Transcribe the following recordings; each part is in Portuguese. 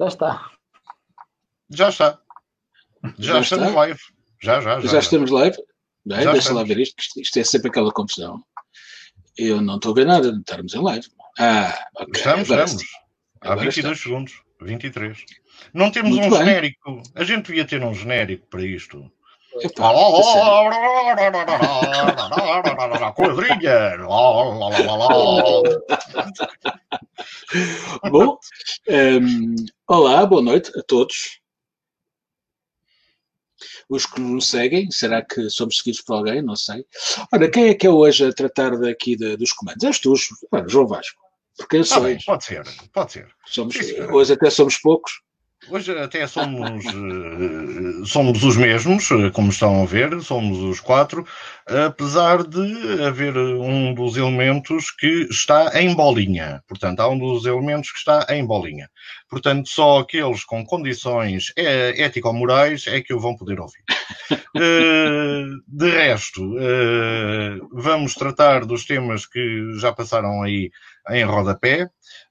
Já está. Já está. Já, já estamos está? live. Já, já, já. Já, estamos live? Bem, já deixa estamos. lá ver isto, isto, isto é sempre aquela confusão. Eu não estou a ver nada de estarmos em live. Ah, ok. Estamos, Agora estamos. Há 22 estamos. segundos. 23. Não temos Muito um bem. genérico. A gente devia ter um genérico para isto. Quadrilha! Bom, um, olá, boa noite a todos. Os que nos seguem, será que somos seguidos por alguém? Não sei. Olha, quem é que é hoje a tratar daqui de, dos comandos? És tu, João Vasco. Porque eu sou. Ah, pode ser, pode ser. Somos, hoje até somos poucos. Hoje até somos, eh, somos os mesmos, eh, como estão a ver, somos os quatro, apesar de haver um dos elementos que está em bolinha. Portanto, há um dos elementos que está em bolinha. Portanto, só aqueles com condições é, ético-morais é que o vão poder ouvir. De resto, vamos tratar dos temas que já passaram aí em rodapé.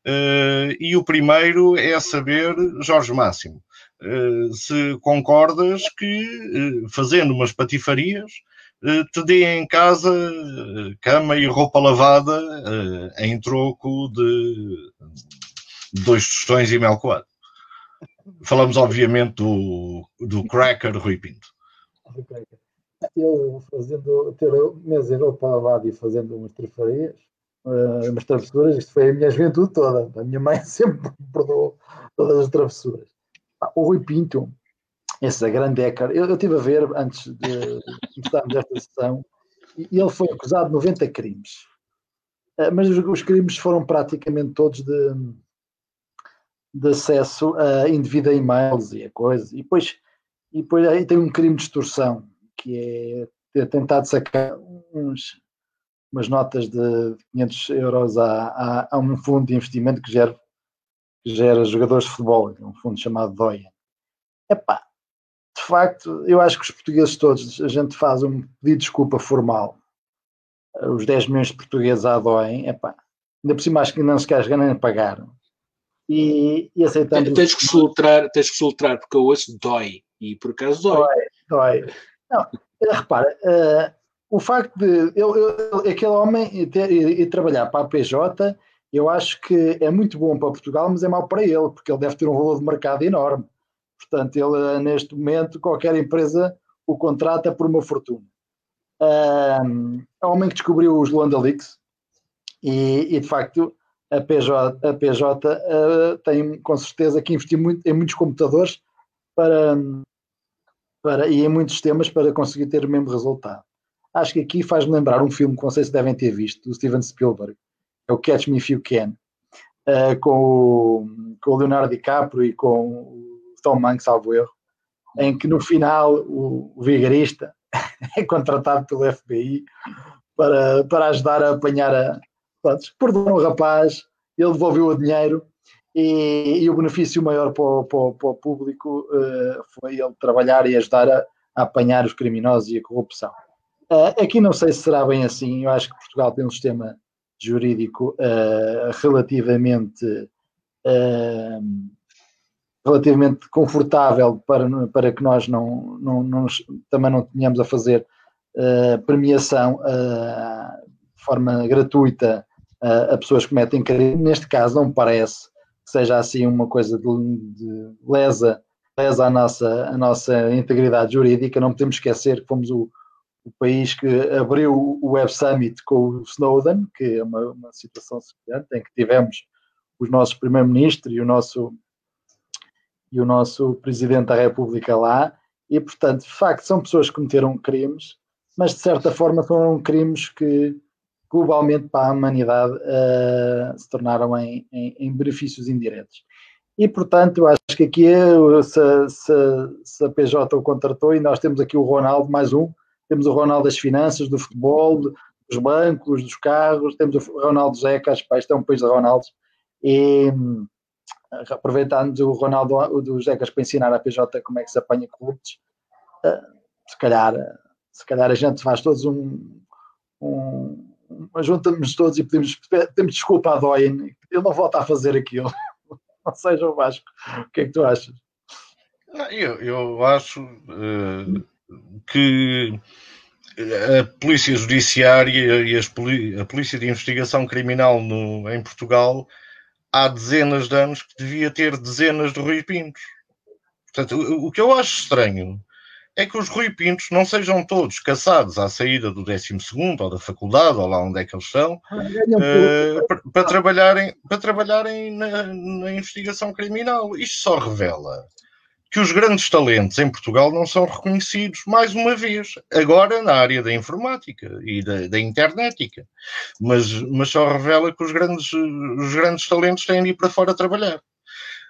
Uh, e o primeiro é saber, Jorge Máximo, uh, se concordas que, uh, fazendo umas patifarias, te dê em casa cama e roupa lavada em troco de dois tostões e mel coado. Falamos, obviamente, do, do cracker Rui Pinto. Eu fazendo, ter mesa e roupa lavada e fazendo umas trifarias, uh, umas travessuras, isto foi a minha juventude toda. A minha mãe sempre perdoou todas as travessuras. O Rui Pinto, essa grande écar, eu, eu estive a ver antes de começarmos esta sessão, e ele foi acusado de 90 crimes. Uh, mas os, crimes foram praticamente todos de, de acesso a indevido a e-mails e a coisas. E depois, e depois aí tem um crime de extorsão, que é ter tentado sacar uns umas notas de 500 euros a, a, a, um fundo de investimento que gera, que gera jogadores de futebol, um fundo chamado Doia. Epá, de facto, eu acho que os portugueses todos, a gente faz um pedido de desculpa formal. Os 10 milhões de portugueses à Doem, epá, ainda por cima acho que não se quer nem pagar. E, e aceitamos. Tens que, soltar, tens que soltar, porque eu ouço dói, e por acaso dói. Dói, dói. Não, repara, uh, o facto de eu, eu, aquele homem ter, ir, ir trabalhar para a PJ, eu acho que é muito bom para Portugal, mas é mau para ele, porque ele deve ter um valor de mercado enorme. Portanto, ele neste momento, qualquer empresa o contrata por uma fortuna. Um, é um homem que descobriu os Luanda Leaks e, e de facto a PJ, a PJ uh, tem com certeza que investir muito, em muitos computadores para, para, e em muitos sistemas para conseguir ter o mesmo resultado acho que aqui faz-me lembrar um filme que não sei se devem ter visto, do Steven Spielberg, é o Catch Me If You Can, uh, com, o, com o Leonardo DiCaprio e com o Tom Hanks, salvo erro, em que no final o, o vigarista é contratado pelo FBI para, para ajudar a apanhar a. Pronto, perdoou o rapaz, ele devolveu o dinheiro e, e o benefício maior para o, para, para o público uh, foi ele trabalhar e ajudar a, a apanhar os criminosos e a corrupção. Uh, aqui não sei se será bem assim, eu acho que Portugal tem um sistema jurídico uh, relativamente, uh, relativamente confortável para, para que nós não, não, não também não tenhamos a fazer premiação de forma gratuita a pessoas que cometem crime. Neste caso, não me parece que seja assim uma coisa de, de lesa, lesa a, nossa, a nossa integridade jurídica. Não podemos esquecer que fomos o o país que abriu o Web Summit com o Snowden, que é uma, uma situação semelhante, em que tivemos os nossos primeiro-ministro e o nosso e o nosso presidente da República lá, e portanto, de facto, são pessoas que cometeram crimes, mas de certa forma foram crimes que globalmente para a humanidade uh, se tornaram em, em, em, benefícios indiretos. E portanto, eu acho que aqui é, se, se, se a PJ o contratou e nós temos aqui o Ronaldo, mais um, temos o Ronaldo das finanças, do futebol, dos bancos, dos carros, temos o Ronaldo Zeca, acho que isto é um país de Ronaldos, e hum, aproveitando o Ronaldo dos Zecas para ensinar a PJ como é que se apanha corruptos, uh, se calhar, se calhar a gente faz todos um, um juntamos todos e pedimos, desculpa a Doyen, ele não volta a fazer aquilo. Ou seja, o Vasco, o que é que tu achas? Eu, eu acho uh, que a Polícia Judiciária e a Polícia de Investigação Criminal no, em Portugal há dezenas de anos que devia ter dezenas de Rui Pintos. Portanto, o, o que eu acho estranho é que os Rui Pintos não sejam todos caçados à saída do 12 ou da faculdade, ou lá onde é que eles estão, uh, para, para, trabalharem, para trabalharem na, na investigação criminal. Isto só revela que os grandes talentos em Portugal não são reconhecidos, mais uma vez, agora na área da informática e da, da internetica. Mas, mas só revela que os grandes, os grandes talentos têm de ir para fora trabalhar.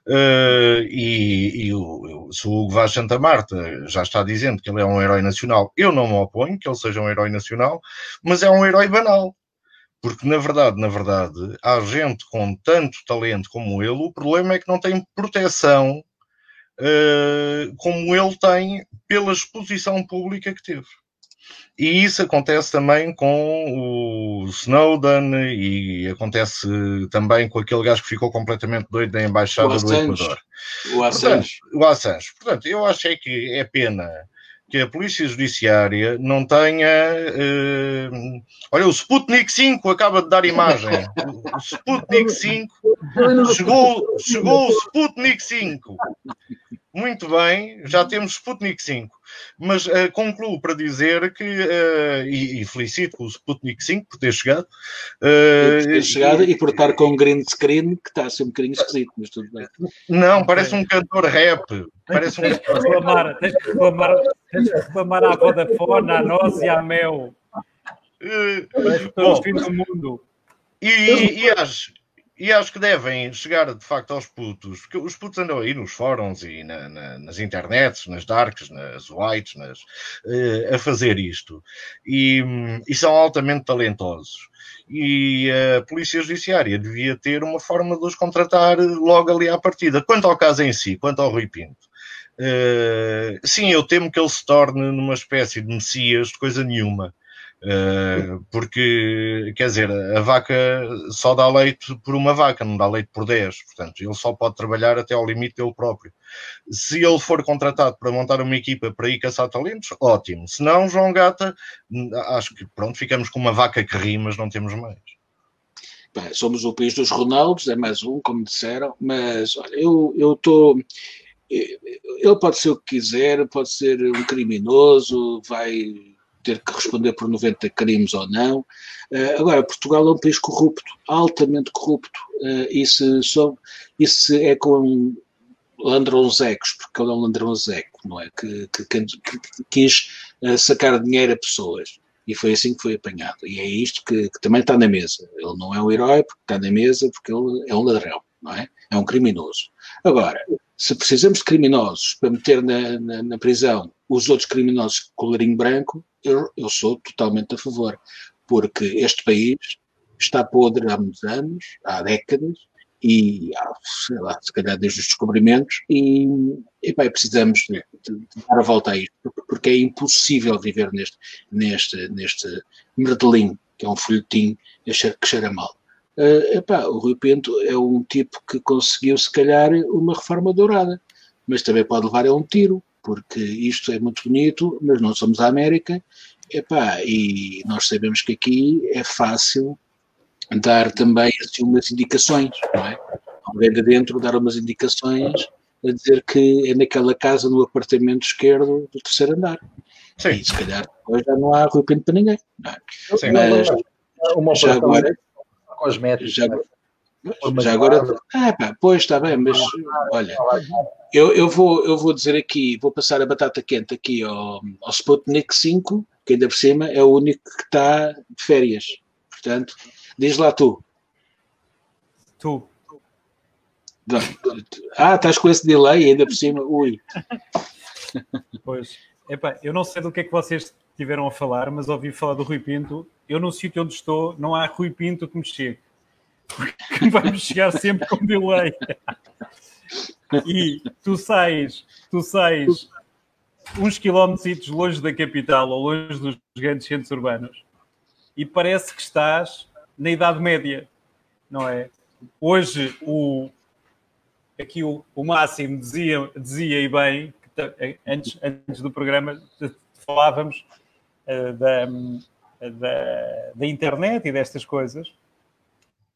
Uh, e, e o, se o Hugo Vaz Santa Marta já está dizendo que ele é um herói nacional, eu não me oponho que ele seja um herói nacional, mas é um herói banal. Porque, na verdade, na verdade, há gente com tanto talento como ele, o problema é que não tem proteção uh, como ele tem pela exposição pública que teve. E isso acontece também com o Snowden e acontece também com aquele gajo que ficou completamente doido na embaixada do Equador. O Assange. Portanto, o Assange. Portanto, eu acho é que é pena que a Polícia Judiciária não tenha. Uh, olha, o Sputnik 5 acaba de dar imagem. O Sputnik 5 chegou, chegou o Sputnik 5. Muito bem, já temos Sputnik 5. Mas uh, concluo para dizer que, uh, e, e, felicito o Sputnik 5 por ter chegado. Uh, por ter chegado e, e por estar com um green screen que está a ser um bocadinho esquisito, mas tudo bem. Não, parece um cantor rap. Parece um... Tens que reclamar, tens que reclamar, tens que reclamar à Vodafone, à nós e à Mel. Uh, bom, fim do mundo. E, e, acho, e acho que devem chegar de facto aos putos, porque os putos andam aí nos fóruns e na, na, nas internets, nas darks, nas whites, nas, uh, a fazer isto. E, e, são altamente talentosos. E a Polícia Judiciária devia ter uma forma de os contratar logo ali à partida. Quanto ao caso em si, quanto ao Rui Pinto. Uh, sim, eu temo que ele se torne numa espécie de messias de coisa nenhuma. Uh, porque, quer dizer, a vaca só dá leite por uma vaca, não dá leite por 10. Portanto, ele só pode trabalhar até ao limite dele próprio. Se ele for contratado para montar uma equipa para ir caçar talentos, ótimo. Se não, João Gata, acho que pronto, ficamos com uma vaca que ri, mas não temos mais. Bem, somos o país dos Ronaldos, é mais um, como disseram, mas olha, eu estou. Ele pode ser o que quiser, pode ser um criminoso, vai ter que responder por 90 crimes ou não. Uh, agora, Portugal é um país corrupto, altamente corrupto, uh, e, se, e se é com ladrãozecos, porque ele é um ladrãozeco, não é? Que, que, que, que quis uh, sacar dinheiro a pessoas. E foi assim que foi apanhado. E é isto que, também está na mesa. Ele não é um herói porque está na mesa, porque ele é um ladrão, não é? É um criminoso. Agora, se precisamos de criminosos para meter na, na, na prisão os outros criminosos com colarinho branco, eu, eu sou totalmente a favor, porque este país está podre há muitos anos, há décadas, e há, sei lá, se calhar desde os descobrimentos, e, e bem, precisamos de, de, de, dar a volta a isto, porque é impossível viver neste, neste, neste merdelim, que é um folhetim que cheira mal. Uh, epá, o Rui Pinto é um tipo que conseguiu, se calhar, uma reforma dourada, mas também pode levar a um tiro, porque isto é muito bonito, mas não somos a América, epá, e nós sabemos que aqui é fácil dar também assim, umas indicações, não é? Alguém de dentro dar umas indicações a dizer que é naquela casa no apartamento esquerdo do terceiro andar. Sim. E se calhar depois já não há arrependimento para ninguém. Não é? Sim, mas uma já agora, cosméticos. Já, já agora. Ah, pá, pois está bem, mas olha, eu, eu, vou, eu vou dizer aqui, vou passar a batata quente aqui ao, ao Sputnik 5, que ainda por cima é o único que está de férias. Portanto, diz lá tu. Tu. Ah, estás com esse delay ainda por cima. Ui. Pois. Epá, eu não sei do que é que vocês tiveram a falar, mas ouvi falar do Rui Pinto. Eu no sítio onde estou não há Rui Pinto que me chegue. Porque vai-me chegar sempre com delay. E tu sais, tu sais uns quilómetros longe da capital ou longe dos grandes centros urbanos e parece que estás na Idade Média, não é? Hoje o, aqui o, o Máximo dizia, dizia e bem, antes, antes do programa falávamos uh, da, da, da, internet e destas coisas,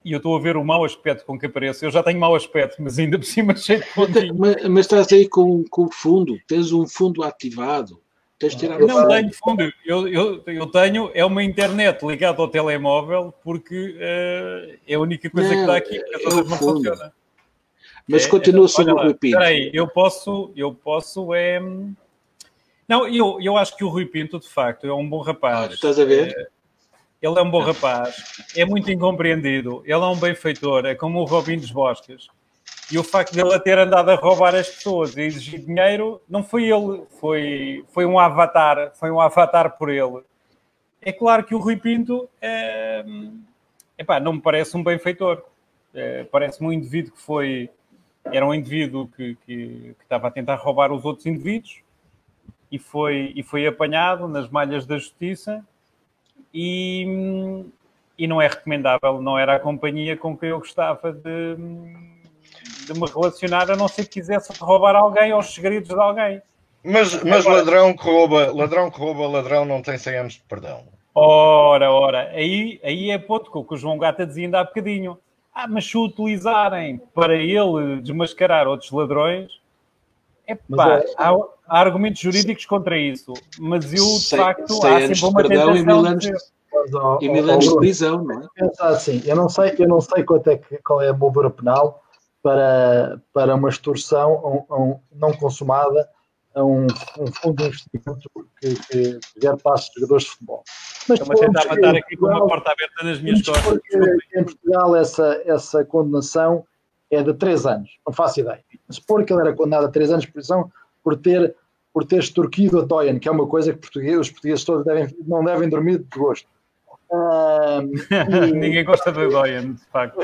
e eu estou a ver o mau aspecto com que apareço. Eu já tenho mau aspecto, mas ainda por cima cheio de mas, mas, estás aí com, com o fundo, tens um fundo ativado. Tens tirar não fundo. tenho fundo, eu, eu, eu tenho, é uma internet ligada ao telemóvel, porque uh, é a única coisa não, que está aqui, porque é não funciona. Mas é, continua sobre o Rui Pinto. Espera aí, eu posso, eu posso é... Não, eu, eu acho que o Rui Pinto, de facto, é um bom rapaz. estás a ver? É, ele é um bom rapaz, é muito incompreendido, ele é um benfeitor, é como o Robin dos Bosques. E o facto de ele ter andado a roubar as pessoas e exigir dinheiro, não foi ele, foi, foi um avatar, foi um avatar por ele. É claro que o Rui Pinto é, epá, não me parece um benfeitor. É, Parece-me um indivíduo que foi. Era um indivíduo que, que, que, estava a tentar roubar os outros indivíduos e foi, e foi apanhado nas malhas da justiça e, e não é recomendável, não era a companhia com que eu gostava de, de me relacionar, a não ser que quisesse roubar alguém ou os segredos de alguém. Mas, mas ladrão, que rouba, ladrão que rouba ladrão não tem 100 anos de perdão. Ora, ora, aí, aí é ponto que o João Gata dizia ainda há bocadinho. Ah, mas se o utilizarem para ele desmascarar outros ladrões, epá, é... há, há argumentos jurídicos contra isso, mas eu, de sei, facto, sei há sempre uma tentação e mil anos, de... e mil anos de prisão, não é? Pensa assim, eu não sei, eu não sei quanto é que, qual é a moldura penal para, para uma extorsão um, um, não consumada a um, um fundo de investimento que, que gera passos de jogadores de futebol. Mas Estou a tentar matar aqui com uma porta aberta nas minhas costas. Em Portugal essa, essa condenação é de 3 anos, não faço ideia. Supor que ele era condenado a 3 anos de prisão por ter por ter extorquido a Doyen, que é uma coisa que português, os portugueses todos devem, não devem dormir de gosto. e, Ninguém gosta da Doyen, de facto.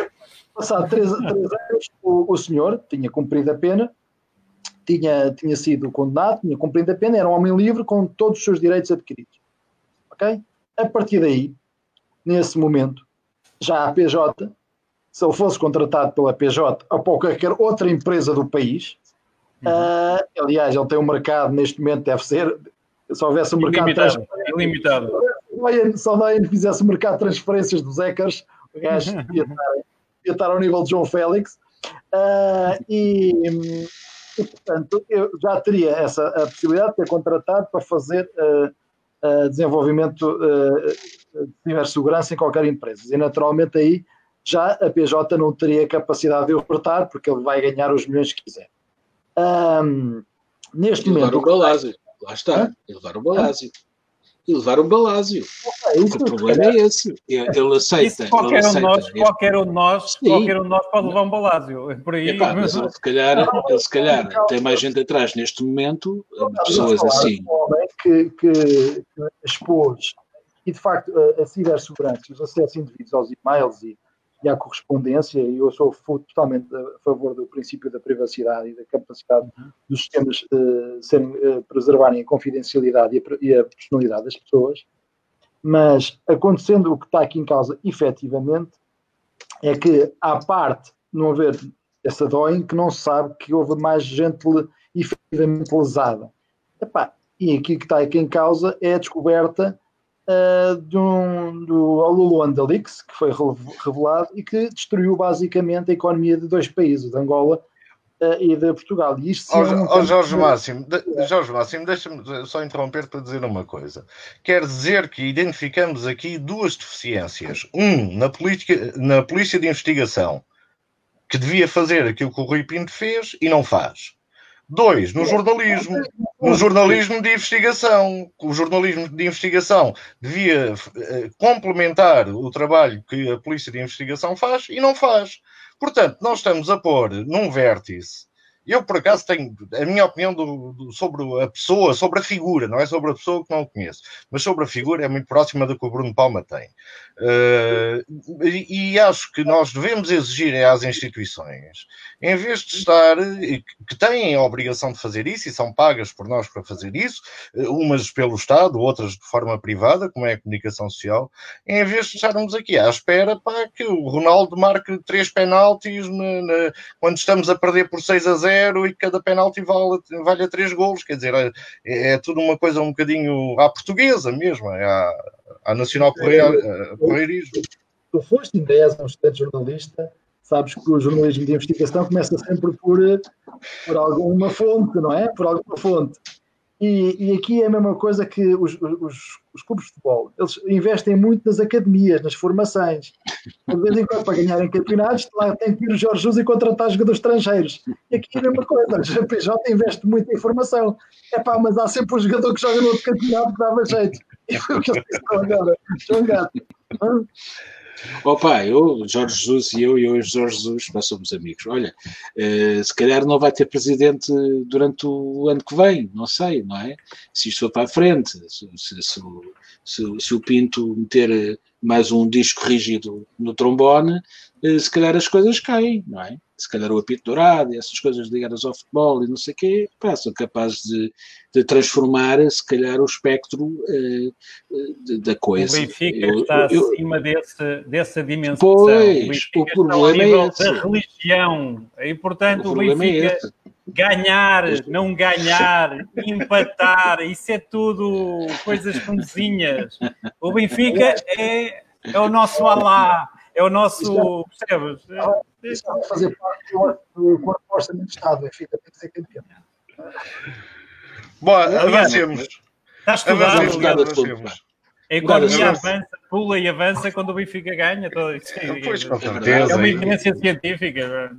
Passado três, três anos, o, o, senhor tinha cumprido a pena, tinha, tinha sido condenado, tinha cumprido a pena, era um homem livre com todos os seus direitos adquiridos. Ok? A partir daí, nesse momento, já a PJ, se ele fosse contratado pela PJ ou por qualquer outra empresa do país, Uh, aliás, ele tem um mercado neste momento, deve ser, se houvesse um mercado ilimitado. ilimitado. Se o fizesse o mercado de transferências dos hackers, o gajo ia estar, ia estar ao nível de João Félix. Uh, e, e, portanto, eu já teria essa a possibilidade de ter contratado para fazer uh, desenvolvimento de cibersegurança em qualquer empresa. E naturalmente aí já a PJ não teria capacidade de o cortar, porque ele vai ganhar os milhões que quiser. Um, neste e momento. Levar o Balásio. Lá está. Levar o Balásio. E levar o Balásio. É o problema é esse. Ele aceita. Isso qualquer, ele um nós, qualquer um de nós, qualquer um de nós pode levar um Balásio. É por aí. Epá, mas ele, se calhar, ele, se calhar tem mais gente atrás neste momento, pessoas assim. Um que, que, que expôs, e de facto, a, a cibersegurança, os acessos indivíduos aos e-mails e e à correspondência, e eu sou totalmente a favor do princípio da privacidade e da capacidade uhum. dos sistemas uh, serem, uh, preservarem a confidencialidade e a, e a, personalidade das pessoas, mas acontecendo o que está aqui em causa efetivamente, é que à parte não haver essa dói que não se sabe que houve mais gente efetivamente lesada. Epá, e aqui que está aqui em causa é a descoberta uh, de um, do Lulu Andalix, que foi revelado e que destruiu basicamente a economia de dois países, de Angola uh, e de Portugal. E isto oh, oh, Jorge, de... Máximo, de, Jorge Máximo, deixa-me só interromper para dizer uma coisa. Quer dizer que identificamos aqui duas deficiências. Um, na, política, na polícia de investigação, que devia fazer aquilo que o Rui Pinto fez e não faz. Dois, no jornalismo. No jornalismo de investigação. O jornalismo de investigação devia uh, complementar o trabalho que a polícia de investigação faz e não faz. Portanto, nós estamos a pôr num vértice Eu, por acaso, tenho a minha opinião do, do, sobre a pessoa, sobre a figura, não é sobre a pessoa que não conheço, mas sobre a figura é muito próxima do que o Bruno Palma tem. Uh, e, e, acho que nós devemos exigir às instituições, em vez de estar, que têm a obrigação de fazer isso e são pagas por nós para fazer isso, umas pelo Estado, outras de forma privada, como é a comunicação social, em vez de estarmos aqui à espera para que o Ronaldo marque três penaltis na, na, quando estamos a perder por 6 a 0 e cada penalti vale, vale a três golos, quer dizer, é, é tudo uma coisa um bocadinho à portuguesa mesmo, é à, à nacional correirismo. Tu foste ainda és um estudante jornalista, sabes que o jornalismo de investigação começa sempre por, por alguma fonte, não é? Por alguma fonte. E, e, aqui é a mesma coisa que os, os, os, clubes de futebol. Eles investem muito nas academias, nas formações. De vez em quando, para ganharem campeonatos, lá tem que ir o Jorge Jesus e contratar jogadores estrangeiros. E aqui é a mesma coisa. O GPJ investe muito em formação. É pá, mas há sempre um jogador que joga no outro campeonato que dava jeito. E foi o que eles fizeram agora. João Gato. Opa, eu, Jorge Jesus e eu e eu e Jorge Jesus, nós somos amigos. Olha, uh, se calhar não vai ter presidente durante o ano que vem, não sei, não é? Se isto for para a frente, se, se, se, se o Pinto meter mais um disco rígido no trombone, uh, se calhar as coisas caem, não é? Se calhar o apito dourado e essas coisas ligadas ao futebol e não sei o quê, pá, são capazes de, de, transformar, se calhar, o espectro uh, de, da coisa. O Benfica eu, está eu, acima desse, dessa dimensão. Pois, o, o problema é esse. da religião. E, portanto, o, o é Benfica... É ganhar, não ganhar, empatar, isso é tudo coisas comezinhas. O Benfica é, é o nosso Alá, é o nosso. Percebes? Isso vai fazer parte do corpo do orçamento de Estado. Benfica tem que ser campeão. Bom, avancemos. Está estudado. Avancemos. A economia avança, pula e avança quando o Benfica ganha. Pois, com certeza. É uma evidência científica.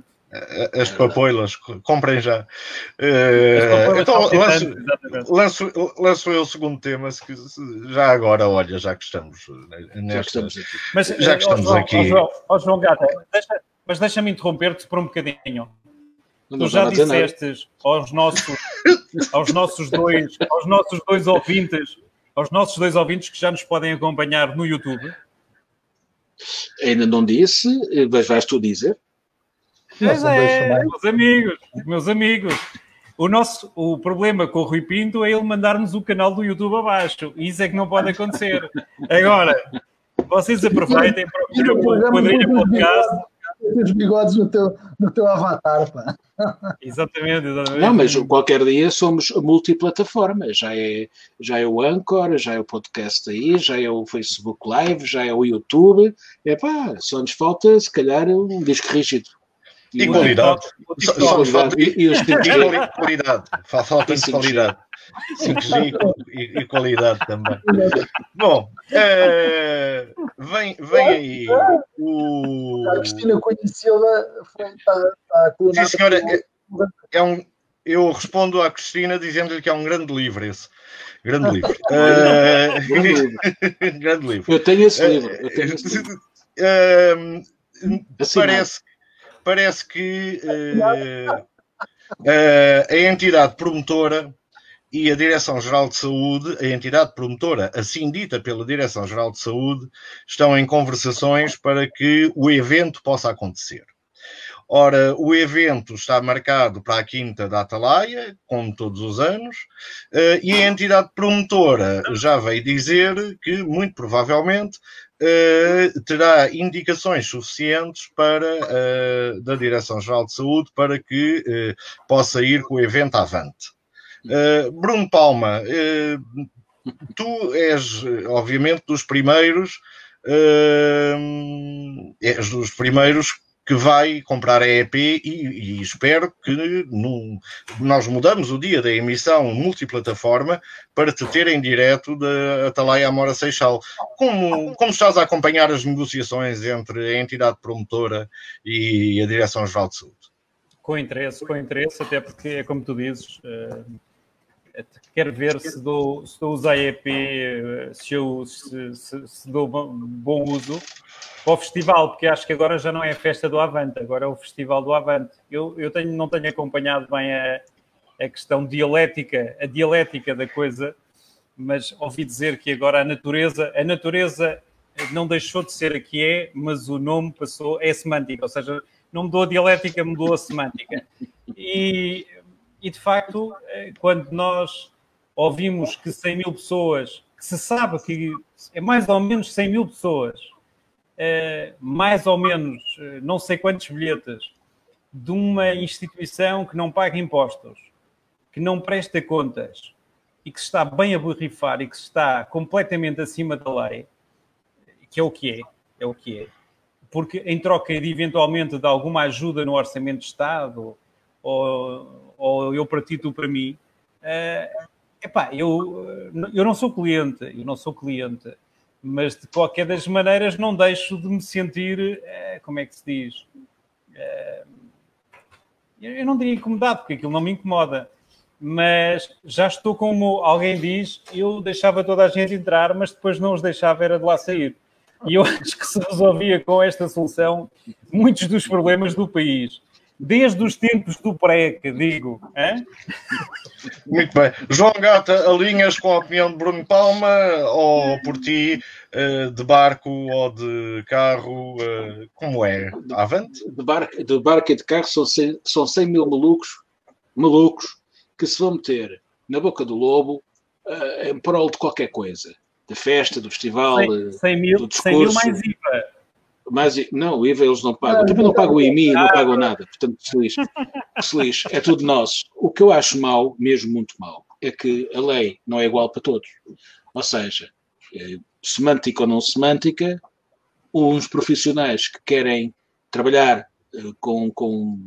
As papoilas, comprem já. Uh, então, lanço, lanço, lanço eu o segundo tema, se, já agora, olha, já que estamos nesta, já que estamos aqui. Mas, já que estamos ó, aqui. Ó, João, ó, João Gata, deixa, mas deixa-me interromper-te por um bocadinho. Não tu já disseste aos nossos, aos nossos dois, aos nossos dois ouvintes, aos nossos dois ouvintes que já nos podem acompanhar no YouTube. Ainda não disse, mas vais tu dizer. Pois é, meus amigos, meus amigos. O, nosso, o problema com o Rui Pinto é ele mandar-nos o canal do YouTube abaixo. Isso é que não pode acontecer. Agora, vocês aproveitem para o Quadrilha Podcast os bigodes no teu, no teu avatar, pá. Exatamente, exatamente. Não, mas qualquer dia somos multiplataforma. Já é, já é o Anchor, já é o podcast aí, já é o Facebook Live, já é o YouTube. É pá, só nos falta, se calhar, um disco rígido. E, e qualidade. Só, só falta e, qualidade. Falta de qualidade. 5G e, e, qualidade também. Bom, é, vem, vem aí o. A Cristina conheceu-la. Está, está Sim, senhora. É, é, um, eu respondo à Cristina dizendo-lhe que é um grande livro esse. Grande livro. uh, grande, livro. grande livro. Eu tenho esse livro. Eu tenho esse livro. Uh, parece, parece que uh, a entidade promotora e a Direção-Geral de Saúde, a entidade promotora, assim dita pela Direção-Geral de Saúde, estão em conversações para que o evento possa acontecer. Ora, o evento está marcado para a quinta da Atalaia, como todos os anos, eh, e a entidade promotora já veio dizer que, muito provavelmente, eh, terá indicações suficientes para, eh, da Direção-Geral de Saúde para que possa ir com o evento avante. Uh, Bruno Palma, uh, tu és, obviamente, dos primeiros, uh, és dos primeiros que vai comprar a EP e, e espero que no, nós mudamos o dia da emissão multiplataforma para te ter em direto da Atalaia Amora Seixal. Como, como estás a acompanhar as negociações entre a entidade promotora e a Direção-Geral de Saúde? Com interesse, com interesse, até porque é como tu dizes, quero ver se dou, se dou uso EP, se eu se, se, se dou bom uso para o festival, porque acho que agora já não é a festa do Avante, agora é o festival do Avante. Eu, eu tenho, não tenho acompanhado bem a, a questão dialética, a dialética da coisa, mas ouvi dizer que agora a natureza, a natureza não deixou de ser a que é, mas o nome passou, é semântica, ou seja, não mudou a dialética, mudou a semântica. E, e de facto, eh, quando nós ouvimos que 100 mil pessoas, que se sabe que é mais ou menos 100 mil pessoas, eh, mais ou menos eh, não sei quantos bilhetes, de uma instituição que não paga impostos, que não presta contas e que está bem a borrifar e que está completamente acima da lei, que é o que é, é o que é. Porque em troca de eventualmente de alguma ajuda no orçamento de Estado, ou, ou eu para ti, tu para mim, uh, epá, eu, eu não sou cliente, eu não sou cliente, mas de qualquer das maneiras não deixo de me sentir, uh, como é que se diz? Uh, eu não diria incomodado, porque aquilo não me incomoda, mas já estou como alguém diz, eu deixava toda a gente entrar, mas depois não os deixava era de lá sair. E eu acho que se resolvia com esta solução muitos dos problemas do país. Desde os tempos do PREC, digo. Hein? Muito bem. João Gata, alinhas com a opinião de Bruno Palma ou por ti eh, de barco ou de carro? Eh, como é? Avante? De barco, de barco e de carro são 100, são 100 mil malucos, malucos que se vão meter na boca do lobo uh, em prol de qualquer coisa. Da festa, do festival, 100, 100 mil, do discurso. 100 mil mais IVA. Mas, não, o IVA eles não pagam. Também não pagam o IMI, não pagam nada. Portanto, feliz. feliz. É tudo nosso. O que eu acho mal, mesmo muito mal, é que a lei não é igual para todos. Ou seja, semântica ou não semântica, uns profissionais que querem trabalhar com, com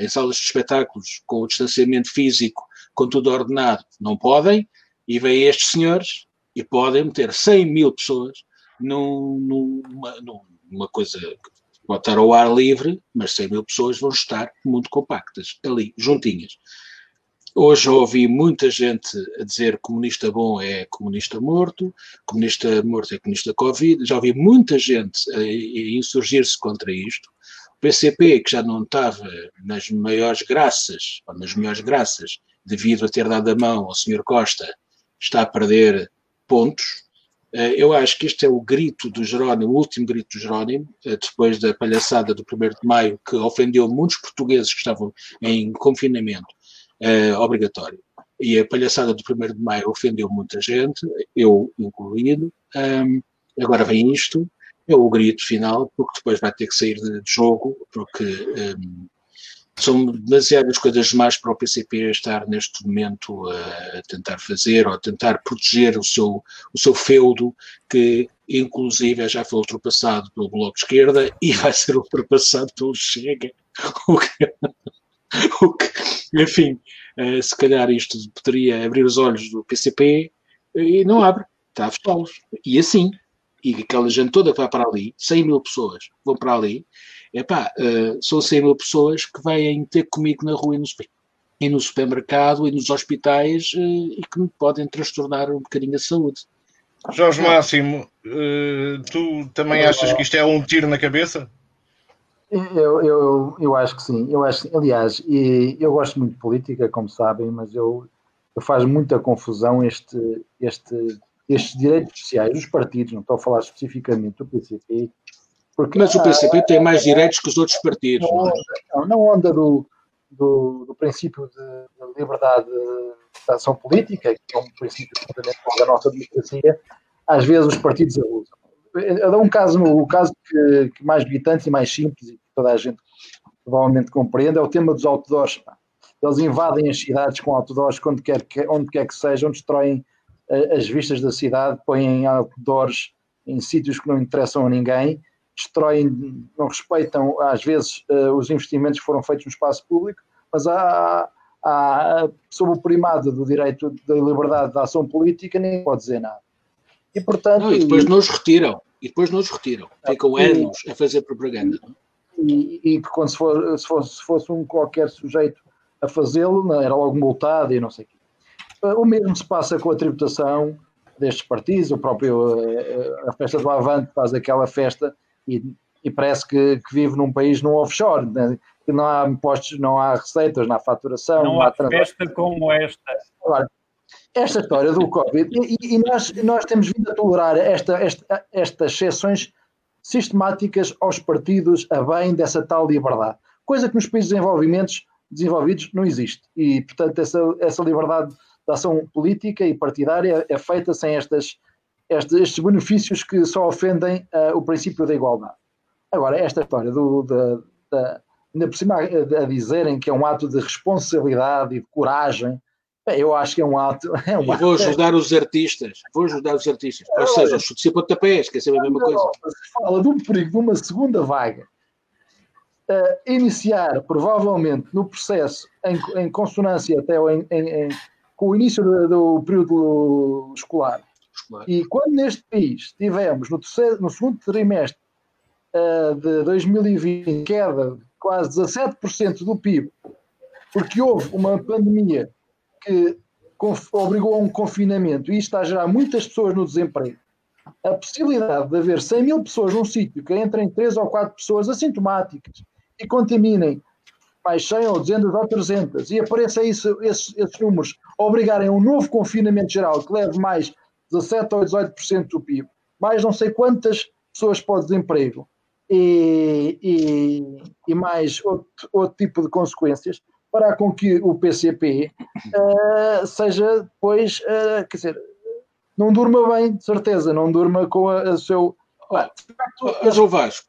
em salas de espetáculos, com o distanciamento físico, com tudo ordenado, não podem, e vêm estes senhores e podem meter 100 mil pessoas num, numa, numa coisa pode estar ao ar livre, mas 100 mil pessoas vão estar muito compactas, ali, juntinhas. Hoje ouvi muita gente a dizer comunista bom é comunista morto, comunista morto é comunista Covid. Já ouvi muita gente a, insurgir-se contra isto. PCP, que já não estava nas maiores graças, ou nas melhores graças, devido a ter dado a mão ao Sr. Costa, está a perder pontos. Eh, eu acho que este é o grito do Jerónimo, o último grito do Jerónimo, eh, depois da palhaçada do 1 de maio, que ofendeu muitos portugueses que estavam em confinamento uh, obrigatório. E a palhaçada do 1 de maio ofendeu muita gente, eu incluído. Um, agora vem isto, é o grito final, porque depois vai ter que sair de jogo, porque um, são demasiadas coisas mais para o PCP estar neste momento a tentar fazer ou a tentar proteger o seu, o seu feudo, que inclusive já foi ultrapassado pelo Bloco de Esquerda e vai ser ultrapassado pelo Chega. O que, o que, enfim, uh, se calhar isto poderia abrir os olhos do PCP e não abre, está a fechá-los. E assim, e aquela gente toda vai para ali, 100 mil pessoas vão para ali, epá, uh, são 100 mil pessoas que vêm ter comigo na rua e no, e no supermercado e nos hospitais uh, e que me podem transtornar um bocadinho a saúde. Jorge Máximo, uh, tu também achas que isto é um tiro na cabeça? Eu, eu, eu acho que sim. Eu acho, aliás, e eu gosto muito de política, como sabem, mas eu, eu faz muita confusão este, este estes direitos sociais dos partidos, não estou a falar especificamente do PCP. Porque, Mas o PCP ah, tem mais direitos que os outros partidos. Não, é? não, não onda do, do, do princípio de, de, liberdade de ação política, que é um princípio fundamental da nossa democracia, às vezes os partidos abusam. Eu dou um caso, o caso que, que mais gritante e mais simples, e que toda a gente provavelmente compreende, é o tema dos outdoors. Eles invadem as cidades com outdoors onde quer, onde quer que sejam, destroem as vistas da cidade, põem outdoors em sítios que não interessam a ninguém, destroem, não respeitam às vezes eh, os investimentos que foram feitos no espaço público, mas há, há, sob o primado do direito da liberdade da ação política, nem pode dizer nada. E, portanto, não, e depois nos retiram, e depois nos retiram, ficam anos a fazer propaganda. E, e, que quando se, for, se, fosse, se fosse um qualquer sujeito a fazê-lo, era logo multado e não sei o quê. o mesmo se passa com a tributação destes partidos, o próprio a festa do Avante faz aquela festa e, e parece que, que, vive num país num offshore, né? que não há impostos, não há receitas, não há faturação, não, não há, festa como esta. Agora, esta história do Covid, e, e, nós, nós temos vindo a tolerar esta, esta, estas exceções sistemáticas aos partidos a bem dessa tal liberdade, coisa que nos países desenvolvimentos, desenvolvidos não existe. E, portanto, essa, essa liberdade de ação política e partidária é feita sem estas, estes, estes benefícios que só ofendem uh, o princípio da igualdade. Agora, esta história do, da, da, ainda por cima a, a dizerem que é um ato de responsabilidade e de coragem, eu acho que é um ato. É um vou ajudar os artistas. Vou ajudar os artistas. Ou seja, os chutes e pontapés, que é sempre a mesma coisa. Se fala de um perigo de uma segunda vaga. Uh, iniciar, provavelmente, no processo, em, em consonância até em, em, com o início do, do período escolar. E quando neste país tivemos, no, terceiro, no segundo trimestre uh, de 2020, queda de quase 17% do PIB, porque houve uma pandemia que obrigou a um confinamento e isto está a gerar muitas pessoas no desemprego, a possibilidade de haver 100 mil pessoas num sítio que entrem 3 ou 4 pessoas assintomáticas e contaminem mais 100 ou 200 ou 300 e apareça isso, esses, esses números obrigarem a um novo confinamento geral que leve mais 17 ou 18% do PIB, mais não sei quantas pessoas para o desemprego e, e, e mais outro, outro tipo de consequências, para com que o PCP uh, eh, seja depois, uh, quer dizer, não durma bem, de certeza, não durma com o seu. Oh, João Vasco,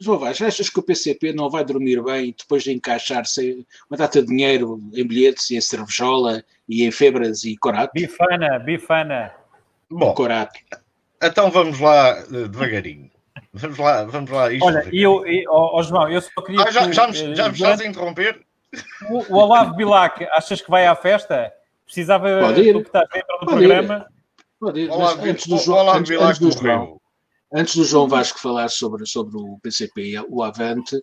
João Vasco, achas que o PCP não vai dormir bem depois de encaixar-se uma data de dinheiro em bilhetes e em cervejola e em febras e corato? Bifana, bifana. Bom, corato. então vamos lá eh, devagarinho. Vamos lá, vamos lá. Isto Olha, e eu, e, oh, oh, João, eu só queria. Ah, já, já, já, já me estás a interromper? O, o Olavo Bilac, achas que vai à festa? Precisava tu que estás dentro do Pode programa. Ir. Pode ir. Olavo, antes do João, Olavo antes, antes do João, antes do João Vasco falar sobre, sobre o PCP e o Avante,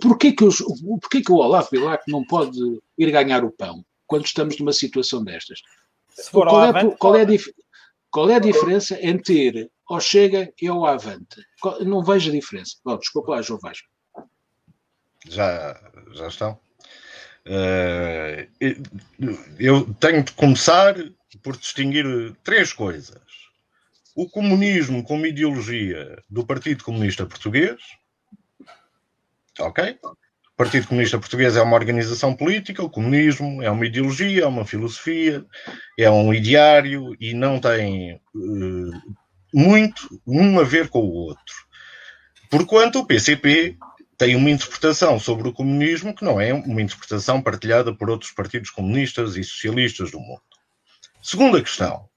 porquê que, os, porquê que o Olavo Bilac não pode ir ganhar o pão quando estamos numa situação destas? Qual é, Avante, qual, é a, qual é a diferença entre ir ao Chega e ao Avante? Não vejo a diferença. Bom, desculpa lá, João Vasco. Já, já estão? Uh, eu tenho de começar por distinguir três coisas. O comunismo como ideologia do Partido Comunista Português. Ok? O Partido Comunista Português é uma organização política, o comunismo é uma ideologia, é uma filosofia, é um ideário e não tem uh, muito um a ver com o outro. Porquanto o PCP tem uma interpretação sobre o comunismo que não é uma interpretação partilhada por outros partidos comunistas e socialistas do mundo. Segunda questão.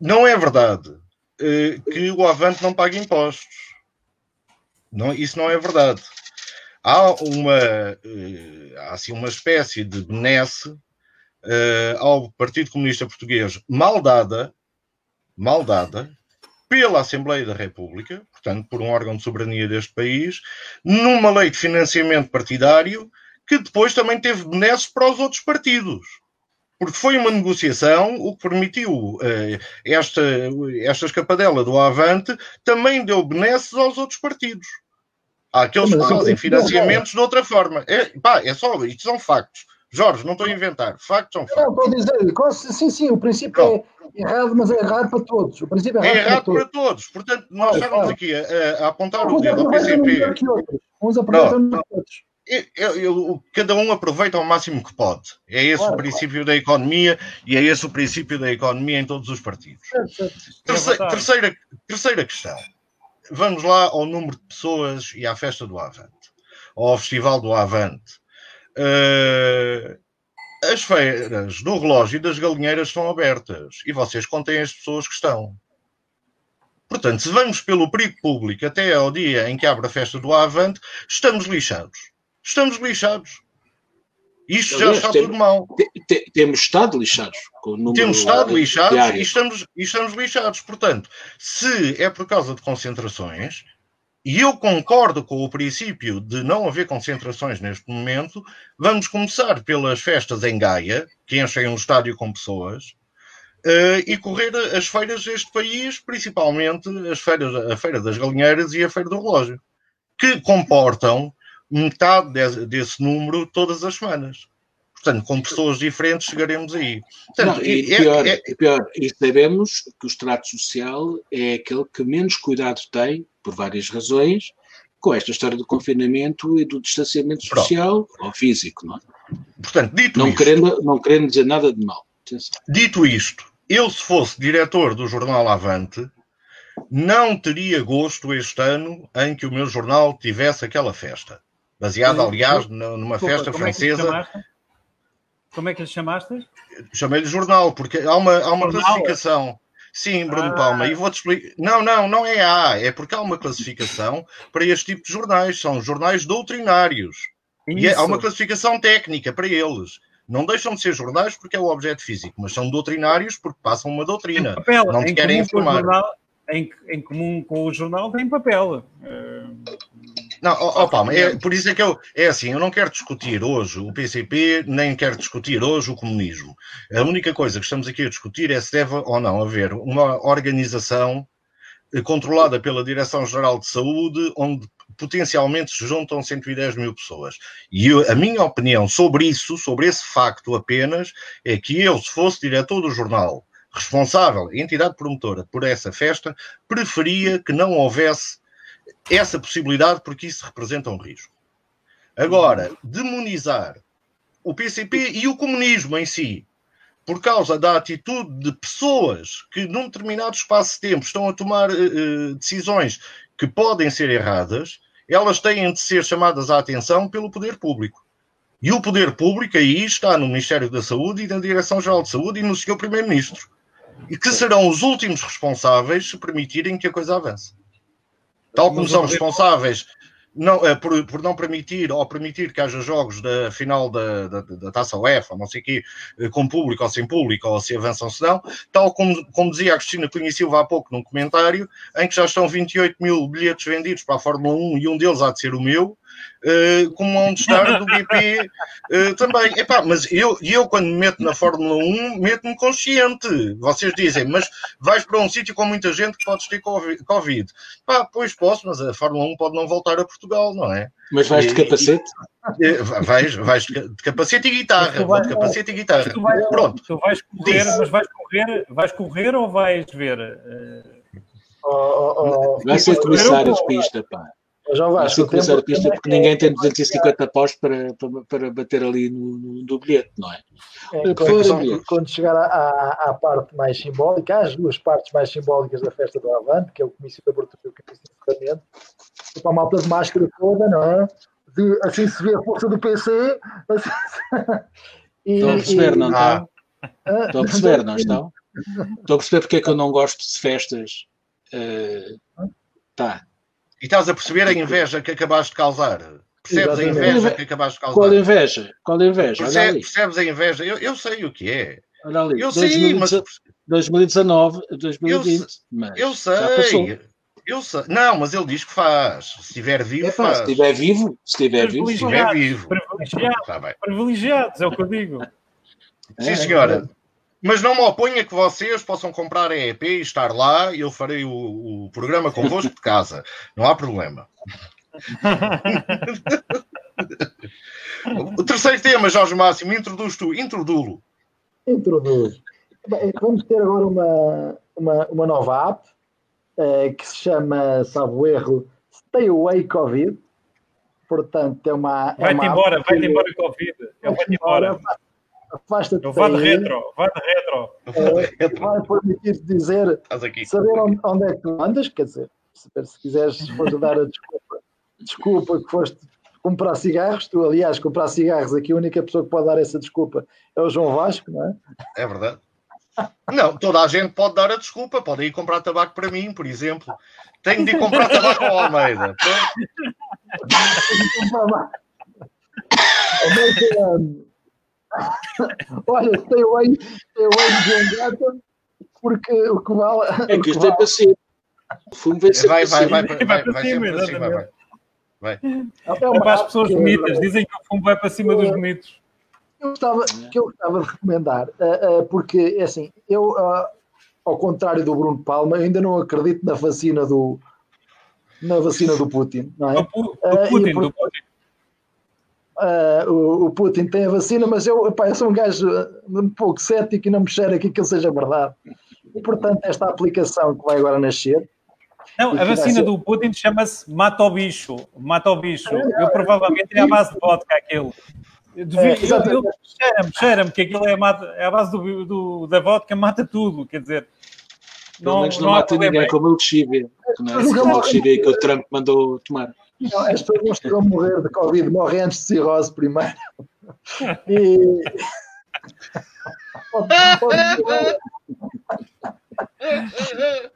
Não é verdade eh, que o Avante não paga impostos. Não, isso não é verdade. Há uma, eh, há, assim, uma espécie de benesse eh, ao Partido Comunista Português mal dada, mal dada, pela Assembleia da República, portanto, por um órgão de soberania deste país, numa lei de financiamento partidário que depois também teve benesses para os outros partidos. Porque foi uma negociação, o que permitiu uh, esta, esta escapadela do Avante também deu benesses aos outros partidos. Há aqueles que fazem financiamentos de outra forma. É, pá, é só, isto são factos. Jorge, não estou a inventar. Factos são factos. Não, estou a dizer, sim, sim, o princípio é errado, mas é errado para todos. O princípio é errado, é errado para, todos. para, todos. Portanto, nós claro, estamos claro. aqui a, a apontar o dedo ao PCP. Uns aproveitam não, outros. Eu, eu, cada um aproveita ao máximo que pode. É esse claro, o princípio da economia e é esse o princípio da economia em todos os partidos. Terceira, terceira, terceira questão. Vamos lá ao número de pessoas e à festa do Avante, ao Festival do Avante. Uh, as feiras do relógio e das galinheiras estão abertas e vocês contêm as pessoas que estão. Portanto, se vamos pelo perigo público até ao dia em que abre a festa do Avante, estamos lixados. Estamos lixados. Isto Aliás, já está tem, tudo mal. temos estado lixados. temos estado lixados e estamos, e estamos lixados. Portanto, se é por causa de concentrações, e eu concordo com o princípio de não haver concentrações neste momento, vamos começar pelas festas em Gaia, que enchem um estádio com pessoas, uh, e correr as feiras deste país, principalmente as feiras, a Feira das Galinheiras e a Feira do Relógio, que comportam metade de, desse número todas as semanas. Portanto, com pessoas diferentes chegaremos aí. Portanto, Não, e, é, pior, é... e pior, e sabemos que o extrato social é aquele que menos cuidado tem, por várias razões, com esta história do confinamento e do distanciamento social Pronto. ou físico, não é? Portanto, dito não isto, querendo, não querendo dizer nada de mal. Dito isto, eu se fosse diretor do jornal Avante, não teria gosto este ano em que o meu jornal tivesse aquela festa. Baseada, aliás, numa festa como francesa. É como é que lhe chamaste? Chamei-lhe jornal, porque há uma, há uma classificação. Sim, Bruno ah. Palma, e vou-te explicar. Não, não, não é A, é porque há uma classificação para este tipo de jornais, são jornais doutrinários. Isso. E há uma classificação técnica para eles. Não deixam de ser jornais porque é o objeto físico, mas são doutrinários porque passam uma doutrina. Papel, não te querem informar. Jornal, em, em, comum com o jornal tem papel. Não, ó, Palma, é, por isso é que eu. É assim, eu não quero discutir hoje o PCP, nem quero discutir hoje o comunismo. A única coisa que estamos aqui a discutir é se deve ou não haver uma organização eh, controlada pela Direção-Geral de Saúde, onde potencialmente se juntam 110 mil pessoas. E eu, a minha opinião sobre isso, sobre esse facto apenas, é que eu, se fosse diretor do jornal, responsável, entidade promotora, por essa festa, preferia que não houvesse essa possibilidade, porque isso representa um risco. Agora, demonizar o PCP e o comunismo em si, por causa da atitude de pessoas que, num determinado espaço de tempo, estão a tomar uh, decisões que podem ser erradas, elas têm de ser chamadas à atenção pelo poder público. E o poder público aí está no Ministério da Saúde e na Direção-Geral de Saúde e no Sr. Primeiro-Ministro. E que serão os últimos responsáveis se permitirem que a coisa avance. Tal como são responsáveis não, é, por, por, não permitir ou permitir que haja jogos da final da, da, da taça UEFA, não sei o quê, eh, com público ou sem público, ou se avançam se não, tal como, como dizia a Cristina Cunha Silva há pouco num comentário, em que já estão 28 mil bilhetes vendidos para a Fórmula 1 e um deles há de ser o meu, uh, como onde estar do BP uh, eh, também. Epá, mas eu, eu, quando me meto na Fórmula 1, meto-me consciente. Vocês dizem, mas vais para um sítio com muita gente que podes ter Covid. Pá, pois posso, mas a Fórmula 1 pode não voltar a Portugal, não é? Mas vais de capacete? E, vais, vais de capacete e guitarra. Vais, de capacete e guitarra. Tu vais, Pronto. Tu vais correr, mas vais correr, vais correr ou vais ver? Uh... Oh, oh, oh. Vai ser comissário de pista, pá. Já vai ser começar a pista porque ninguém tem 250 paus para, para, para bater ali no, no, no bilhete, não é? é quando, quando, chegar à, à, parte mais simbólica, às duas partes mais simbólicas da festa do Avante, que é o comício de abertura e o comício de encerramento, para a malta de máscara toda, não é? De, assim se vê a força do PC. Assim, e, estão a perceber, e, não estão? Ah, estão a perceber, não estão? Estou a perceber porque é que eu não gosto de festas. Uh, tá, e estás a perceber a inveja que acabaste de causar. Percebes Exatamente. a inveja que acabaste de causar? Qual inveja? Qual inveja? Percebes, percebes a inveja? Eu, eu sei o que é. Olha ali, eu 2019, sei, mas... 2019, 2020. Eu, mas eu sei. Eu sei. Não, mas ele diz que faz. Se estiver vivo, é, faz. Se estiver vivo, se estiver vivo. Se estiver vivo. Privilegiados, tá privilegiados, é o que eu digo. Sim, senhora. Mas não me oponha que vocês possam comprar a EP e estar lá e eu farei o, o programa convosco de casa. Não há problema. o terceiro tema, Jorge Máximo, introduz tu, introduzo. Introduz. Vamos ter agora uma, uma, uma nova app eh, que se chama, sabe o erro, Stay Away Covid. Portanto, é uma. É vai-te embora, vai-te embora, Covid. vai-te embora. Afasta-te. Vá de retro, vá de retro. É, vai permitir-te dizer, saber onde, onde, é que tu andas, quer dizer, se quiseres, se fores dar a desculpa, desculpa que foste comprar cigarros, tu, aliás, comprar cigarros, aqui a única pessoa que pode dar essa desculpa é o João Vasco, não é? É verdade. Não, toda a gente pode dar a desculpa, pode ir comprar tabaco para mim, por exemplo. Tenho de ir comprar tabaco ao Almeida. Almeida Olha, tem o aí, tem aí de Gata, porque o que vale. É que isto é passivo. O fumo vai ser Vai, vai, vai, vai, Vai vai, para vai cima, assim, vai, vai. Vai. É É para as pessoas bonitas. Dizem que o fumo vai para cima dos bonitos. eu gostava, que eu gostava de recomendar, eh, eh, porque é assim, eu, ah, ao contrário do Bruno Palma, eu ainda não acredito na vacina do na vacina do Putin, não é? Do, do e Putin, por- do Putin. Ah, o, o Putin tem a vacina, mas eu, epá, eu sou um gajo um pouco cético e não me cheira que aquilo seja verdade. E portanto, esta aplicação que vai agora nascer, Não, a vacina ser- do Putin chama-se Mata o Bicho. Mata o Bicho. Eu provavelmente é a base de vodka aquilo. Devia- É, Cheira-me, cheira-me que aquilo é, mata, é a base do, do- da vodka, mata tudo. Quer dizer, Pelo não, menos não, não mata ninguém, como o não é assim como o de Chibia que o Trump mandou tomar. Não, as pessoas não estão a morrer de Covid, morrem antes de cirrose primeiro. E...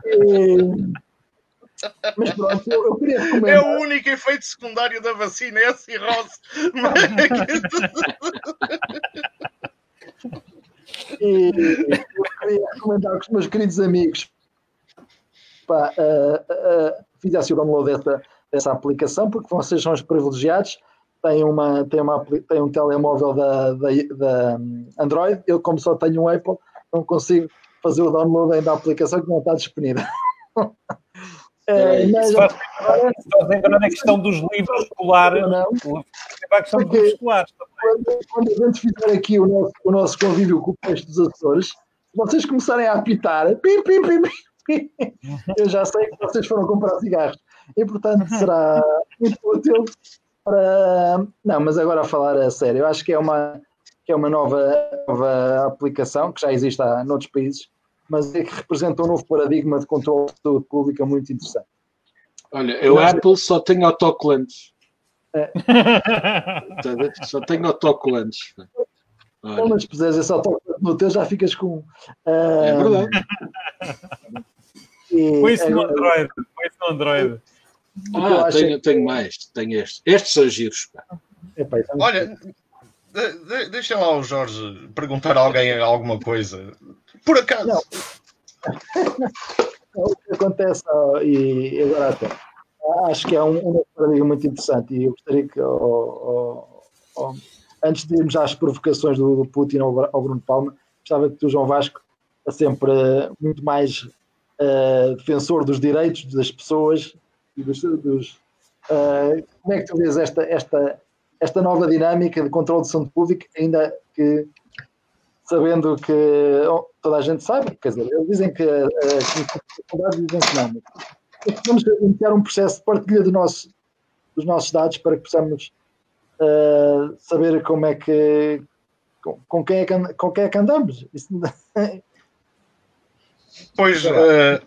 E- Mas pronto, eu, eu queria É recomendar. o único efeito secundário da vacina, é a cirrose. E eu queria recomendar que os meus queridos amigos pá, ah, ah, fizessem o download dessa, dessa aplicação, porque vocês são os privilegiados. Têm, uma, têm, uma, têm um telemóvel da, da, da Android. Eu, como só tenho um Apple, não consigo fazer o download ainda da aplicação que não está disponível. É, mas, Se faz faz lembrar na questão dos livros escolares. não, Para a questão dos Porque- livros escolares. quando, quando a gente fizer aqui o nosso, o nosso convívio com o peixe dos Açores, se vocês começarem a apitar, pim, pim, pim, pim, pim, eu já sei que vocês foram comprar cigarros. E, portanto, será muito útil para... Não, mas agora a falar a sério, eu acho que é uma, que é uma nova, nova aplicação, que já existe há noutros países, mas é que representa um novo paradigma de controle de saúde pública muito interessante. Olha, eu Apple só tenho autocolantes. É. Só tenho autocolantes. Então, Olha, mas puseres esse autocolante no teu, já ficas com... é ah, verdade. e Põe isso no Android. Põe isso no Android. Eu Ah, acho tenho, tenho mais. Tenho estes. Estes são giros. pá. Epá, é muito Olha, de- de- deixa lá o Jorge perguntar a alguém alguma coisa. Por acaso, Não. o que acontece, e agora até, acho que é um, um paradigma muito interessante e eu gostaria que, ó, ó, ó, antes de irmos às provocações do, do Putin ao, ao Bruno Palma, gostava que tu, João Vasco, é sempre eh, muito mais eh, defensor dos direitos das pessoas e dos. dos, eh, como é que tu vês esta, esta, esta nova dinâmica de controle de saúde pública, ainda que sabendo que oh, toda a gente sabe, quer dizer, eles dizem que eh, as faculdades dizem que não, mas vamos iniciar um processo de partilha do nosso, dos nossos dados para que possamos eh, saber como é que com, com quem é que, com quem é que andamos. Isso, pois. eh,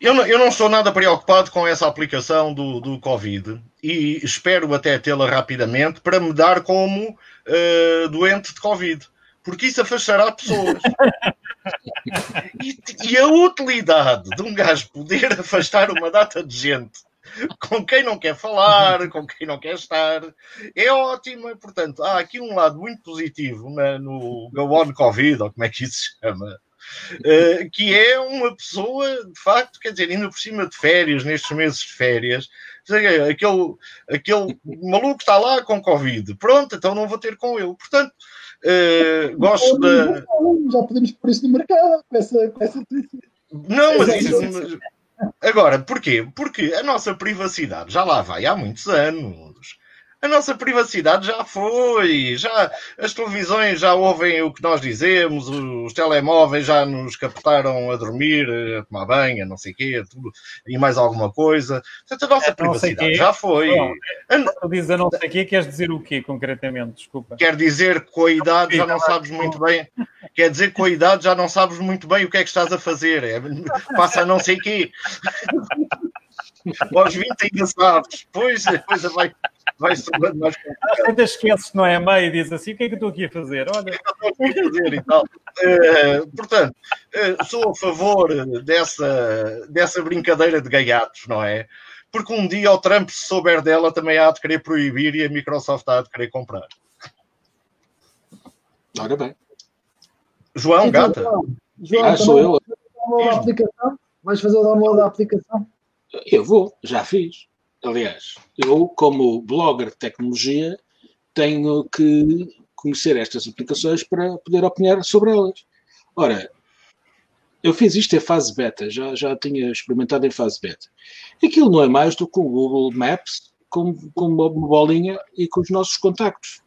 eu, não, eu não estou nada preocupado com essa aplicação do, do Covid e espero até tê-la rapidamente para me dar como eh, doente de Covid, porque isso afastará pessoas. E, e a utilidade de um gajo poder afastar uma data de gente com quem não quer falar, com quem não quer estar, é ótima. Portanto, há aqui um lado muito positivo na- no Go On Covid, ou como é que isso se chama, eh, que é uma pessoa, de facto, quer dizer, indo por cima de férias, nestes meses de férias, dizer, aquele, aquele maluco está lá com Covid, pronto, então não vou ter com ele. Portanto, eh, gosto da. Já podemos pôr isso no mercado com essa, com essa Não, mas isso. Agora, porquê? Porque a nossa privacidade já lá vai há muitos anos. A nossa privacidade já foi, já as televisões já ouvem o que nós dizemos, os telemóveis já nos captaram a dormir, a tomar banho, a não sei o quê, tudo, e mais alguma coisa. Portanto, a nossa É, privacidade já foi. Bom, Tu dizes a não sei o quê, queres dizer o quê, concretamente? Desculpa. Quer dizer que com a idade já não sabes muito bem. Quer dizer que com a idade já não sabes muito bem o que é que estás a fazer. É, passa a não sei quê. Aos 20 ainda sabes. Pois a coisa vai, vai se tornando mais Às tantas esqueces que não é meio e diz assim: o que é que eu estou aqui a fazer? Olha, complicado de fazer e tal. Eh, portanto, eh, sou a favor dessa, dessa brincadeira de gaiatos, não é? Porque um dia o Trump, se souber dela, também há de querer proibir e a Microsoft há de querer comprar. Ora bem. João, gata. João, Ah, sou eu. Vais fazer o download da aplicação? Eu vou, já fiz. Aliás, eu, como blogger de tecnologia, tenho que conhecer estas aplicações para poder opinar sobre elas. Ora, eu fiz isto em fase beta, já, já tinha experimentado em fase beta. Aquilo não é mais do que o Google Maps com, com uma bolinha e com os nossos contactos.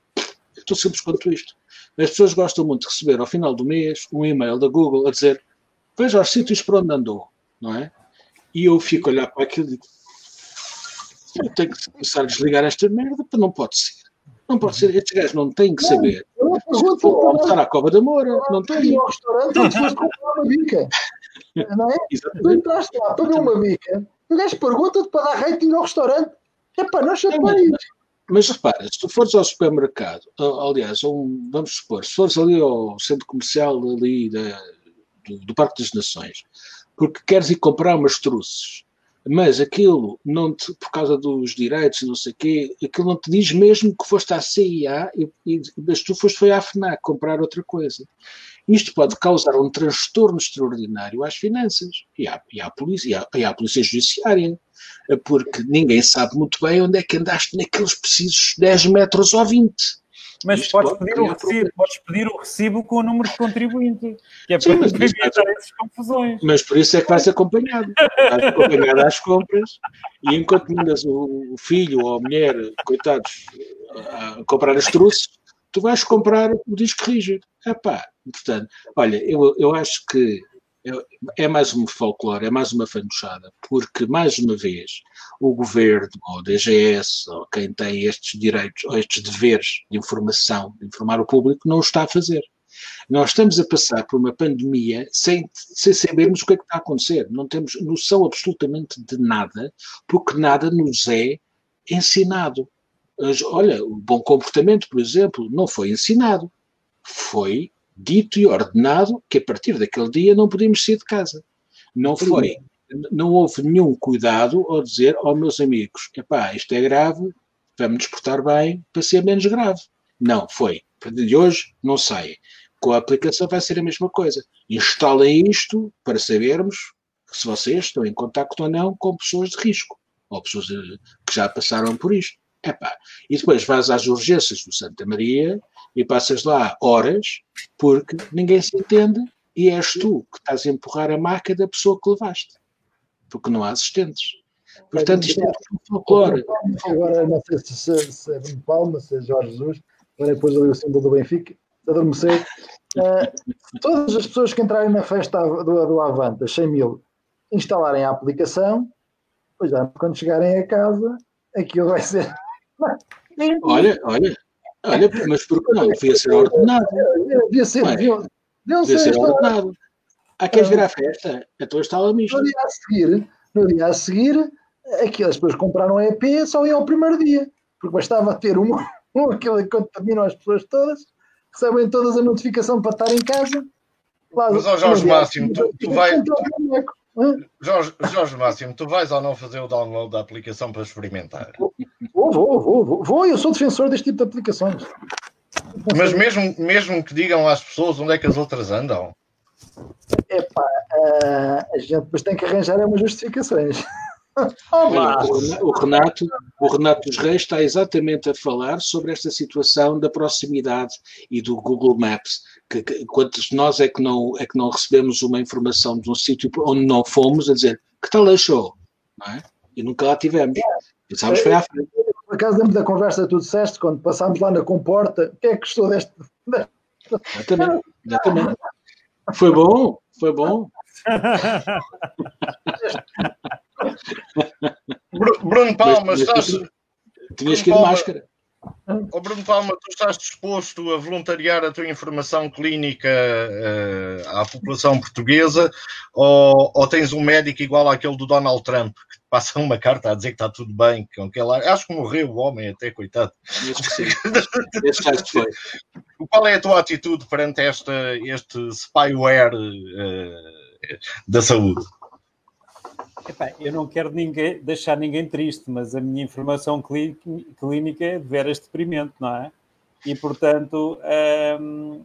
É tão simples quanto isto. As pessoas gostam muito de receber ao final do mês um e-mail da Google a dizer veja os sítios por onde andou, não é? E eu fico a olhar para aquilo e digo eu tenho que começar a desligar esta merda, porque não pode ser. Não pode ser, estes gajos não têm que saber. Se for almoçar à Cova da Moura, não. Ir ao restaurante onde foste comprar uma bica. Não é? Tu entraste lá, pagou uma bica, o gajo pergunta-te para dar rating ao restaurante. É para não chatear Mas repara, se tu fores ao supermercado, aliás, um, vamos supor, se fores ali ao centro comercial ali da, do, do Parque das Nações, porque queres ir comprar umas truces, mas aquilo não te, por causa dos direitos e não sei o quê, aquilo não te diz mesmo que foste à CIA e, e mas tu foste foi à FNAC comprar outra coisa. Isto pode causar um transtorno extraordinário às finanças e à, e à, polícia, e à, e à polícia judiciária, porque ninguém sabe muito bem onde é que andaste naqueles precisos 10 metros ou 20. Mas podes pedir, o recibo, podes pedir o recibo com o número de contribuinte, que é Sim, para evitar essas confusões. Mas por isso é que vais acompanhado. Vais acompanhado às compras e enquanto mandas o filho ou a mulher, coitados, a comprar as truces, tu vais comprar o disco rígido. Epá, portanto, olha, eu, eu acho que é mais um folclore, é mais uma fantochada, porque, mais uma vez, o governo, ou o DGS, ou quem tem estes direitos, ou estes deveres de informação, de informar o público, não o está a fazer. Nós estamos a passar por uma pandemia sem, sem sabermos o que é que está a acontecer. Não temos noção absolutamente de nada, porque nada nos é ensinado. Olha, o bom comportamento, por exemplo, não foi ensinado. Foi dito e ordenado que a partir daquele dia não podíamos sair de casa. Não foi, não houve nenhum cuidado ao dizer aos oh, meus amigos, epá, isto é grave, vamos nos portar bem para ser menos grave. Não, foi. A partir de hoje não sai. Com a aplicação vai ser a mesma coisa. Instalem isto para sabermos se vocês estão em contacto ou não com pessoas de risco, ou pessoas que já passaram por isto. Epá. E depois vais às urgências do Santa Maria e passas lá horas porque ninguém se entende e és tu que estás a empurrar a marca da pessoa que levaste, porque não há assistentes. Portanto, isto é um folclore. Agora, não sei se, se é Bruno Palma, se é Jorge Jesus, agora depois ali o símbolo do Benfica, adormecer. Uh, todas as pessoas que entrarem na festa do, do Avante, 100 mil, instalarem a aplicação, pois já quando chegarem a casa, aquilo vai ser. Olha, olha, Olha, mas porque não? Devia ser ordenado. Devia ser, devia, devia ser ordenado. Há quem jogar a festa, então está lá misto. No dia a seguir, no dia a seguir, aquelas pessoas compraram a EP só ia ao primeiro dia, porque bastava ter um, um aquele que contaminam as pessoas todas, recebem todas a notificação para estar em casa. Lá, mas, ó Jorge Máximo, tu, tu vais. Jorge, Jorge Máximo, tu vais ou não fazer o download da aplicação para experimentar? Vou, vou, vou, vou, vou. Eu sou defensor deste tipo de aplicações. Mas mesmo, mesmo que digam às pessoas onde é que as outras andam? Epá, uh, a gente depois tem que arranjar umas justificações. Olha, o, Renato, o Renato dos Reis está exatamente a falar sobre esta situação da proximidade e do Google Maps. Que, que, quantos nós é que, não, é que não recebemos uma informação de um sítio onde não fomos a dizer que tal achou? Não é? E nunca lá tivemos. Pensámos foi à frente. Por acaso lembro da conversa que tu disseste quando passámos lá na comporta. O que é que gostou deste? Exatamente, exatamente. Foi bom, foi bom. Bruno Palma, estás. Tinhas que ir de máscara. Oh, Bruno Palma, tu estás disposto a voluntariar a tua informação clínica uh, à população portuguesa ou, ou, tens um médico igual àquele do Donald Trump que te passa uma carta a dizer que está tudo bem? Que, que ela, acho que morreu o homem até, coitado. Qual é a tua atitude perante esta, este spyware uh, da saúde? Epá, eu não quero ninguém, deixar ninguém triste, mas a minha informação clínica é de veras deprimente, não é? E, portanto, hum,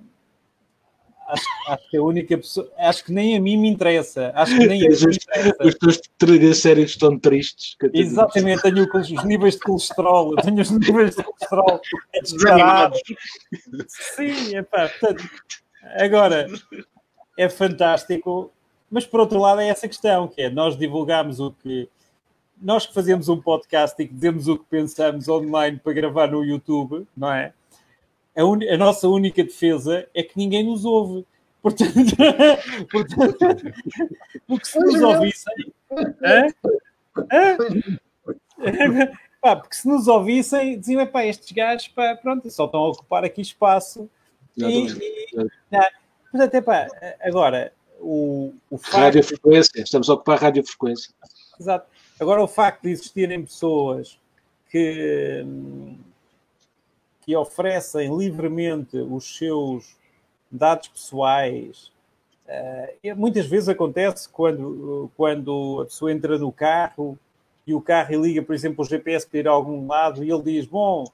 acho, acho, que a única pessoa, acho que nem a mim me interessa. Acho que nem a mim me interessa. Os teus triglicéridos estão tristes. Exatamente, tenho os níveis de colesterol, tenho os níveis de colesterol desgarados. Sim, é pá, portanto, agora é fantástico, mas por outro lado é essa questão, que é nós divulgamos o que nós que fazemos um podcast e que dizemos o que pensamos online para gravar no YouTube, não é? A, un... a nossa única defesa é que ninguém nos ouve. Portanto, portanto porque se nos ouvissem. Hã? Hã? Pá, porque se nos ouvissem, diziam: é pá, estes gajos, pá, pronto, só estão a ocupar aqui espaço. E, e, não, portanto, é pá, agora, o, o facto... Radiofrequência, estamos a ocupar radiofrequência. Exato. Agora, o facto de existirem pessoas que, que oferecem livremente os seus dados pessoais, uh, muitas vezes acontece quando, quando a pessoa entra no carro e o carro liga, por exemplo, o GPS para ir a algum lado e ele diz: Bom,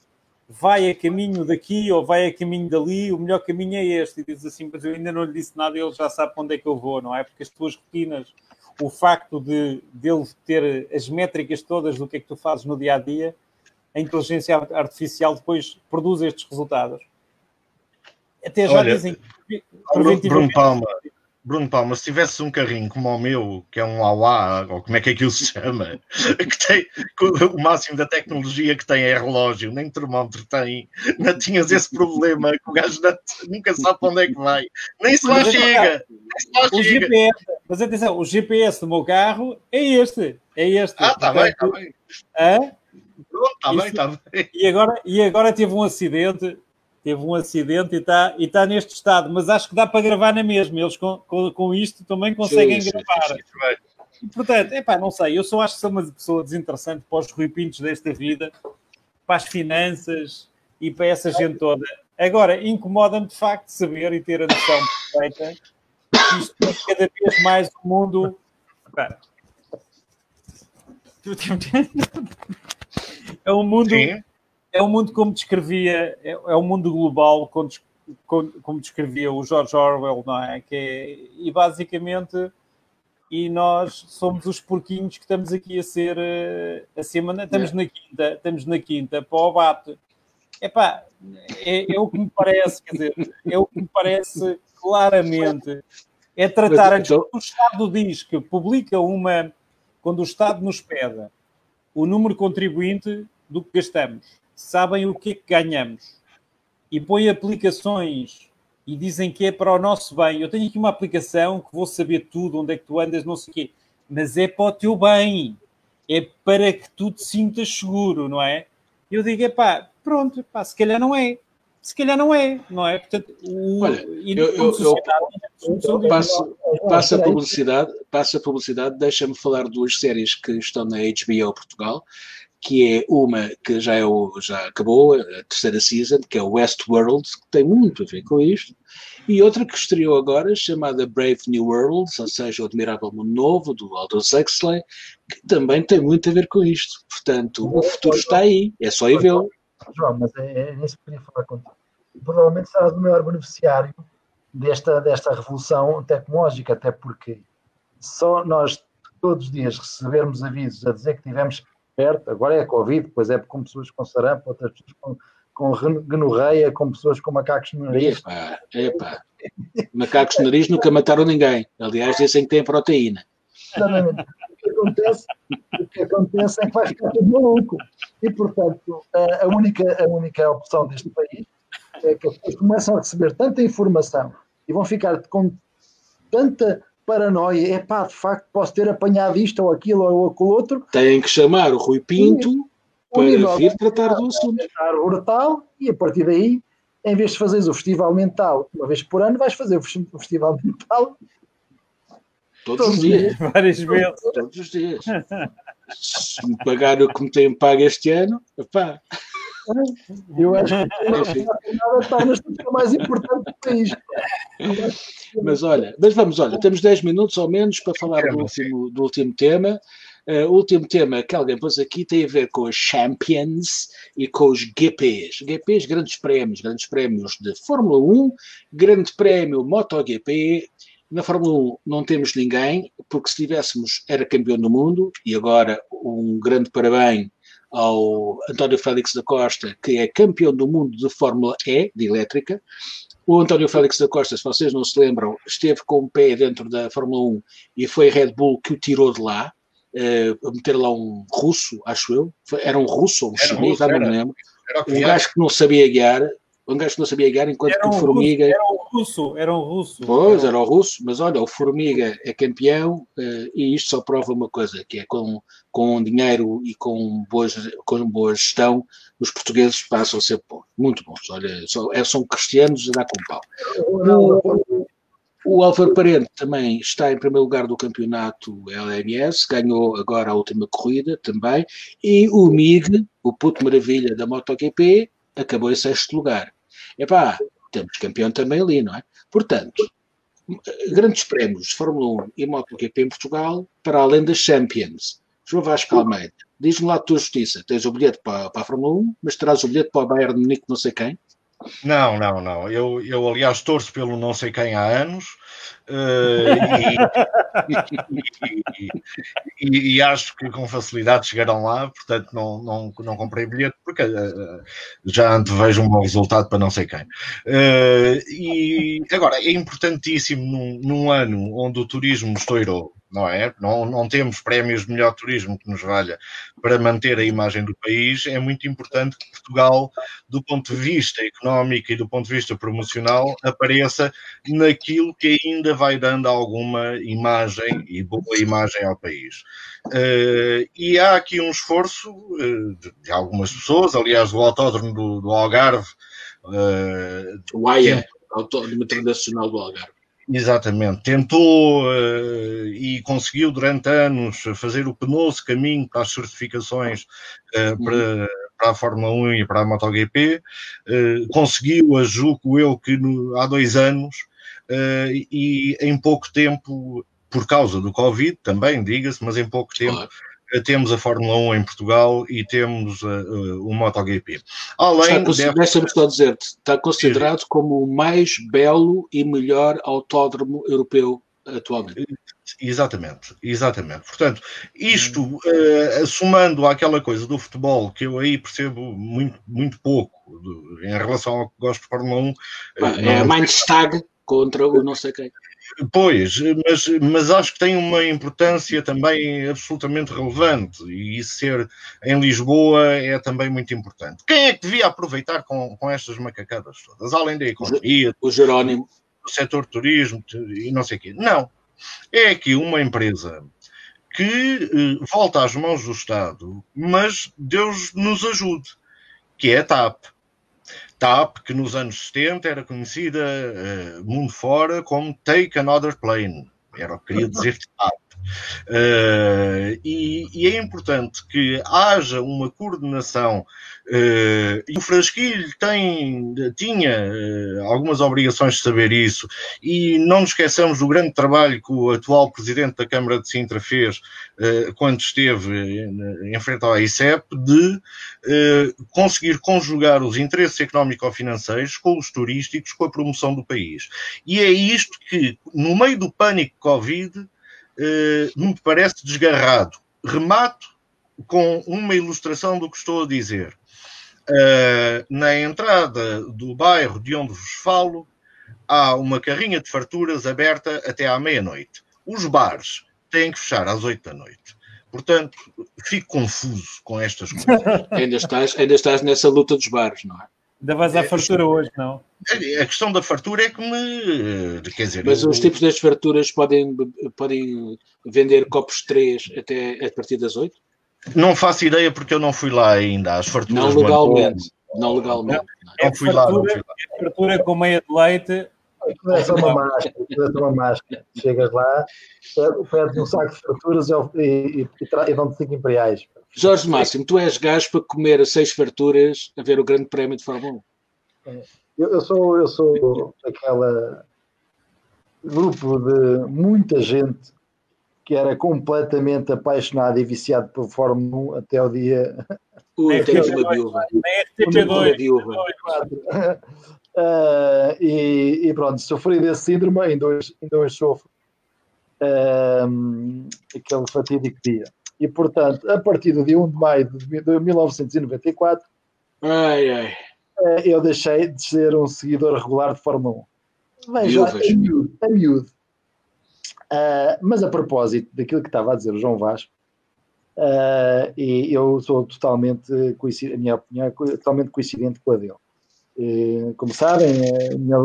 vai a caminho daqui ou vai a caminho dali, o melhor caminho é este. E diz assim: Mas eu ainda não lhe disse nada e ele já sabe para onde é que eu vou, não é? Porque as tuas rotinas o facto de dele ter as métricas todas do que é que tu fazes no dia a dia, a inteligência artificial depois produz estes resultados. Até já Olha, dizem Bruno Palma, Bruno Palma, se tivesse um carrinho como o meu, que é um Auá, ou como é que aquilo se chama, que tem o máximo da tecnologia que tem é relógio, nem termómetro tem, não tinhas esse problema que o gajo nunca sabe para onde é que vai, nem se lá chega. Se lá o chega. GPS, mas atenção, o GPS do meu carro é este, é este. Ah, está bem, está bem. Hã? Pronto, está bem, está bem. E agora, e agora teve um acidente teve um acidente e está e tá neste estado, mas acho que dá para gravar na mesma. Eles com, com, com isto também conseguem sim, gravar. Sim, sim, portanto, epá, não sei, eu só acho que sou uma pessoa desinteressante para os ruipintos desta vida, para as finanças e para essa gente toda. Agora, incomoda-me de facto saber e ter a noção perfeita que isto é cada vez mais o mundo. É um mundo. Sim é um mundo como descrevia, é, é um mundo global como, como, descrevia o George Orwell, não é? Que é, e basicamente, e nós somos os porquinhos que estamos aqui a ser uh, acima, estamos na quinta, estamos na quinta para o bate. Epá, é, é o que me parece, quer dizer, é o que me parece claramente, é tratar, antes então... o Estado diz que publica uma, quando o Estado nos pede o número contribuinte do que gastamos sabem o que é que ganhamos e põem aplicações e dizem que é para o nosso bem. Eu tenho aqui uma aplicação que vou saber tudo, onde é que tu andas, não sei o quê, mas é para o teu bem, é para que tu te sintas seguro, não é? Eu digo, é pá, pronto, pá, se calhar não é. Se calhar não é, não é? Portanto, o, Olha, eu, eu, eu passo, passo, a publicidade, passo a publicidade, deixa-me falar de duas séries que estão na HBO Portugal, que é uma que já, é o, já acabou, a terceira season, que é o Westworld, que tem muito a ver com isto, e outra que estreou agora, chamada Brave New World, ou seja, o Admirável Mundo Novo, do Aldous Huxley, que também tem muito a ver com isto. Portanto, o futuro está aí, é só ir vê-lo. João, mas é, é nisso que queria falar contigo. Provavelmente serás o maior beneficiário desta, desta revolução tecnológica, até porque só nós todos os dias recebermos avisos a dizer que tivemos perto, agora é a Covid, depois é com pessoas com sarampo, outras pessoas com, com gonorreia, com pessoas com macacos no nariz. Epá, epá. Macacos no nariz nunca mataram ninguém. Aliás, dizem que tem proteína. Exatamente. O que acontece, o que acontece é que vai ficar tudo maluco. E, portanto, a, única, a única opção deste país é que as pessoas começam a receber tanta informação e vão ficar com tanta paranoia, é pá, de facto posso ter apanhado isto ou aquilo ou aquilo outro. Tem que chamar o Rui Pinto e, para vir tratar do assunto. Brutal, e a partir daí, em vez de fazeres o festival mental uma vez por ano, vais fazer o festival mental todos, todos os dias. dias. Várias vezes. Todos os dias. Se me pagar o que me têm pago este ano, pá. Eu acho que nada torna-se mais importante do isto. Mas olha, mas vamos, olha, temos 10 minutos ou menos para falar do último, do último tema. Uh, o último tema que alguém pôs aqui tem a ver com os Champions e com os GPs. GPs, grandes prémios, grandes prémios de Fórmula 1, grande prémio MotoGP. Na Fórmula 1 não temos ninguém, porque se tivéssemos era campeão do mundo, e agora um grande parabéns ao António Félix da Costa, que é campeão do mundo de Fórmula E, de elétrica. O António Félix da Costa, se vocês não se lembram, esteve com o pé dentro da Fórmula 1 e foi a Red Bull que o tirou de lá, uh, a meter lá um russo, acho eu. Era um russo ou um chinês, já não me lembro. Um gajo que não sabia guiar, um gajo que não sabia guiar, enquanto era que o Formiga. Russo, era um russo, era um russo. Pois, era o russo, mas olha, o Formiga é campeão uh, e isto só prova uma coisa, que é com, com dinheiro e com, boas, com boa gestão, os portugueses passam a ser bons, muito bons. Olha, só, é, são cristianos a dar com pau. O, o Álvaro Parente também está em primeiro lugar do campeonato LMS, ganhou agora a última corrida também, e o MIG, o puto maravilha da MotoGP, acabou em sexto lugar. Epá, temos campeão também ali, não é? Portanto, grandes prémios de Fórmula 1 e MotoGP em Portugal, para além das Champions. João Vasco Almeida, diz-me lá a tua justiça, tens o bilhete para, para a Fórmula 1, mas terás o bilhete para o Bayern de Munique não sei quem? Não, não, não. Eu, eu aliás, torço pelo não sei quem há anos e, e, acho que com facilidade chegarão lá, portanto não, não, não comprei bilhete porque uh, já antevejo um mau resultado para não sei quem. Uh, e agora, é importantíssimo num, num ano onde o turismo estourou não é? Não, não temos prémios de melhor turismo que nos valha para manter a imagem do país. É muito importante que Portugal, do ponto de vista económico e do ponto de vista promocional, apareça naquilo que ainda vai dando alguma imagem e boa imagem ao país. Uh, e há aqui um esforço uh, de, algumas pessoas, aliás, do Autódromo do, do Algarve. Uh, o AIA, Autódromo Internacional do Algarve Exatamente. Tentou uh, e conseguiu durante anos fazer o penoso caminho para as certificações uh, para, para, a Fórmula 1 e para a MotoGP. Uh, conseguiu, a julgo eu, que no, há dois anos e em pouco tempo, por causa do Covid também, diga-se, mas em pouco tempo. Claro temos a Fórmula 1 em Portugal e temos uh, uh, o MotoGP. Além está, Deixa-me só dizer-te, está considerado Sim. como o mais belo e melhor autódromo europeu atualmente. Exatamente, exatamente. Portanto, isto, uh, somando àquela coisa do futebol, que eu aí percebo muito, muito pouco de, em relação ao que gosto de Fórmula 1. Ah, é a Mindstag contra o não sei quem. Pois, mas, mas acho que tem uma importância também absolutamente relevante e ser em Lisboa é também muito importante. Quem é que devia aproveitar com, com estas macacadas todas, além da economia, o Jerónimo, do setor turismo e não sei o quê? Não. É aqui uma empresa que eh, volta às mãos do Estado, mas Deus nos ajude, que é a TAP. TAP, que nos anos 70 era conhecida uh, mundo fora como Take Another Plane. Era o que queria dizer TAP. Uh, e, e, é importante que haja uma coordenação Uh, e o Frasquilho tem, tinha uh, algumas obrigações de saber isso, e não nos esqueçamos do grande trabalho que o atual presidente da Câmara de Sintra fez quando esteve em frente ao ICEP, de conseguir conjugar os interesses económico-financeiros com os turísticos, com a promoção do país. E é isto que, no meio do pânico Covid, me parece desgarrado. Remato com uma ilustração do que estou a dizer. Uh, na entrada do bairro de onde vos falo, há uma carrinha de farturas aberta até à meia-noite. Os bares têm que fechar às oito da noite. Portanto, fico confuso com estas coisas. ainda, estás, ainda estás nessa luta dos bares, não é? Ainda vais à fartura hoje, não? A questão da fartura é que me. Quer dizer, Mas eu... os tipos das farturas podem, podem vender copos 3 até a partir das 8? Não faço ideia porque eu não fui lá ainda. As farturas. Não legalmente. Não legalmente. Não, não fui lá. Não fui lá. fartura com meia de leite. É só uma máscara, é uma máscara. Chegas lá, pedes um saco de farturas e, e, e, e dão-te 5 imperiais. Jorge Máximo, tu és gajo para comer seis farturas a ver o grande prémio de Fórmula 1. É, eu, eu, sou, eu sou aquela grupo de muita gente que era completamente apaixonado e viciado por Fórmula 1 até o dia. O até uma viúva. RTP2. Uh, e, e, pronto, sofri desse síndrome, ainda hoje, ainda hoje sofro uh, aquele fatídico dia. E portanto, a partir do dia 1 de maio de 1994, ai, ai. Uh, eu deixei de ser um seguidor regular de Fórmula 1. Veja, a miúdo. A miúdo. mas a propósito daquilo que estava a dizer o João Vasco, e eu sou totalmente, a minha opinião é totalmente coincidente com a dele eh, como sabem, a minha,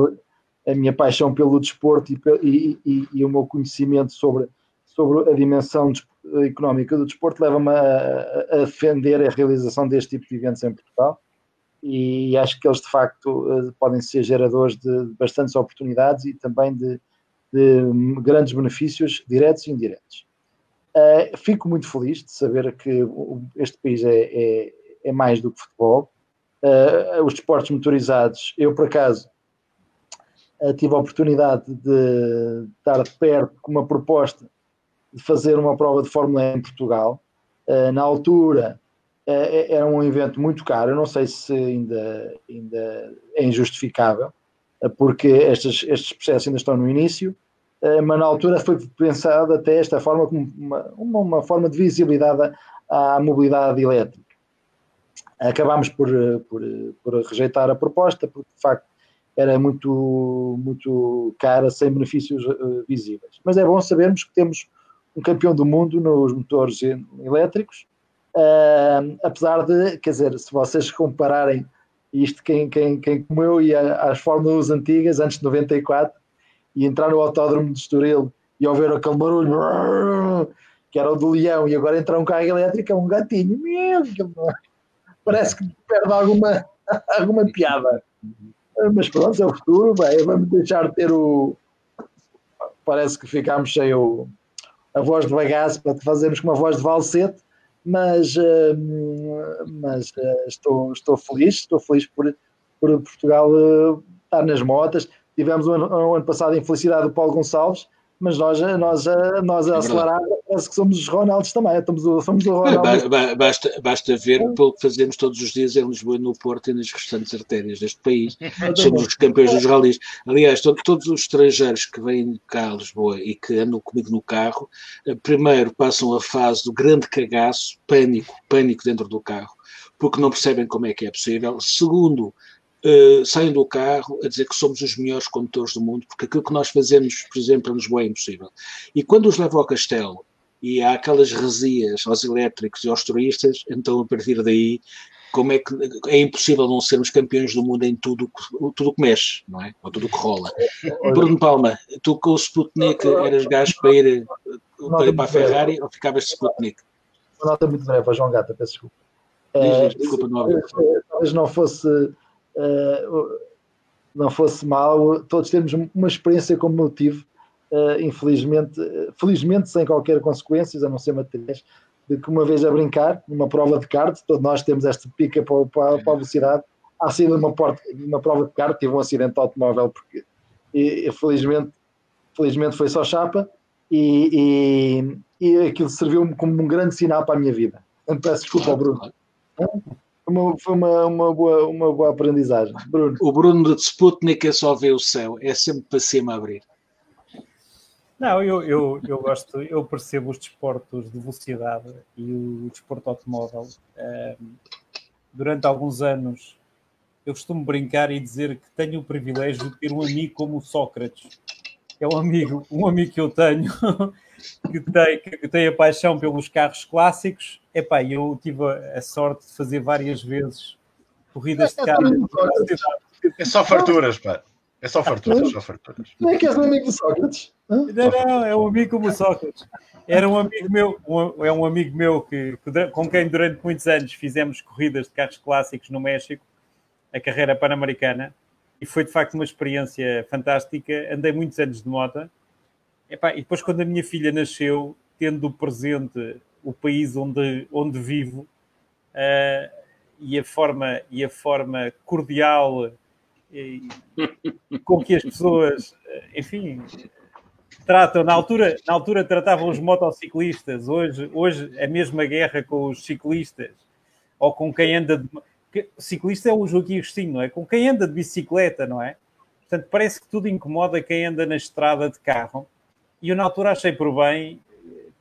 a minha paixão pelo desporto e, e, e, e, o meu conhecimento sobre, sobre a dimensão económica do desporto leva-me a, a, defender a realização deste tipo de eventos em Portugal e acho que eles de facto eh, podem ser geradores de bastantes oportunidades e também de, de grandes benefícios diretos e indiretos. Uh, fico muito feliz de saber que este país é, é, é mais do que futebol uh, os desportos motorizados. Eu, por acaso, uh, tive a oportunidade de estar de perto com uma proposta de fazer uma prova de Fórmula 1 em Portugal. Uh, na altura, era um evento muito caro, não sei se ainda, ainda é injustificável, porque estes, estes processos ainda estão no início, mas na altura foi pensado até esta forma como uma, uma, forma de visibilidade à, à mobilidade elétrica acabámos por, por, por, rejeitar a proposta, porque de facto era muito, muito cara, sem benefícios uh, visíveis. Mas é bom sabermos que temos um campeão do mundo nos motores elétricos, uh, apesar de, quer dizer, se vocês compararem isto, quem, quem, quem como eu ia às Fórmulas antigas, antes de 94, e entrar no autódromo de Estoril e ouvir aquele barulho que era o do leão, e agora entrar um carro elétrico é um gatinho, meu, parece que perde alguma, alguma piada. Mas pronto, é o futuro, vamos deixar de ter o. Parece que ficámos sem o, a voz de bagaço para fazermos com uma voz de valsete, mas, uh, mas uh, estou, estou feliz, estou feliz por, por Portugal uh, estar nas motas. Tivemos o um um ano passado a infelicidade do Paulo Gonçalves, mas nós, nós, nós a é acelerar parece que somos os Ronaldos também, estamos, somos o Ronaldo. Basta, basta ver pelo que fazemos todos os dias em Lisboa, no Porto e nas restantes artérias deste país. somos os campeões dos ralis. Aliás, todos os estrangeiros que vêm cá a Lisboa e que andam comigo no carro, eh, primeiro passam a fase do grande cagaço, pânico, pânico dentro do carro, porque não percebem como é que é possível. Segundo, uh, saem do carro a dizer que somos os melhores condutores do mundo, porque aquilo que nós fazemos, por exemplo, em Lisboa é impossível. E quando os levo ao castelo e há aquelas resias aos elétricos e aos turistas, então a partir daí como é que é impossível não sermos campeões do mundo em tudo tudo que mexe, não é? Ou tudo que rola. Bruno Palma, tu com o Sputnik eras gajo para ir, para, ir para a Ferrari ou ficavas de Sputnik? Uma nota muito breve, João Gata, peço desculpa. É, desculpa, não Talvez não fosse não fosse mal, todos temos uma experiência como eu tive, uh, infelizmente, felizmente sem qualquer consequências, a não ser materiais, de que uma vez a brincar, numa prova de kart, todos nós temos esta pica para, para, para a velocidade, há sido uma, porta, uma prova de kart, tive um acidente automóvel, porque e, felizmente, felizmente foi só chapa, e, e, e aquilo serviu-me como um grande sinal para a minha vida. Peço desculpa ao Bruno uma, foi uma, uma, boa, uma boa aprendizagem. Bruno. O Bruno de Sputnik é só ver o céu, é sempre para cima abrir. Não, eu, eu, eu gosto, eu percebo os desportos de velocidade e o desporto automóvel. Um, durante alguns anos eu costumo brincar e dizer que tenho o privilégio de ter um amigo como o Sócrates, que é um amigo, um amigo que eu tenho, que tem, que tem a paixão pelos carros clássicos. Epá, eu tive a, a sorte de fazer várias vezes corridas de carro. É só farturas, pá. É só farturas, só farturas. Não é que és um amigo do Sócrates? Não, não, é um amigo como o Sócrates. Era um amigo meu, um, é um amigo meu que, que, com quem durante muitos anos fizemos corridas de carros clássicos no México, a carreira pan-americana, e foi de facto uma experiência fantástica. Andei muitos anos de moto Epá, e depois, quando a minha filha nasceu, tendo presente o país onde, onde vivo uh, e, a forma, e a forma cordial e, com que as pessoas, enfim, tratam, na altura, na altura tratavam os motociclistas, hoje, hoje a mesma guerra com os ciclistas, ou com quem anda de... Ciclista é o Joaquim Agostinho, não é? Com quem anda de bicicleta, não é? Portanto, parece que tudo incomoda quem anda na estrada de carro. E eu, na altura, achei por bem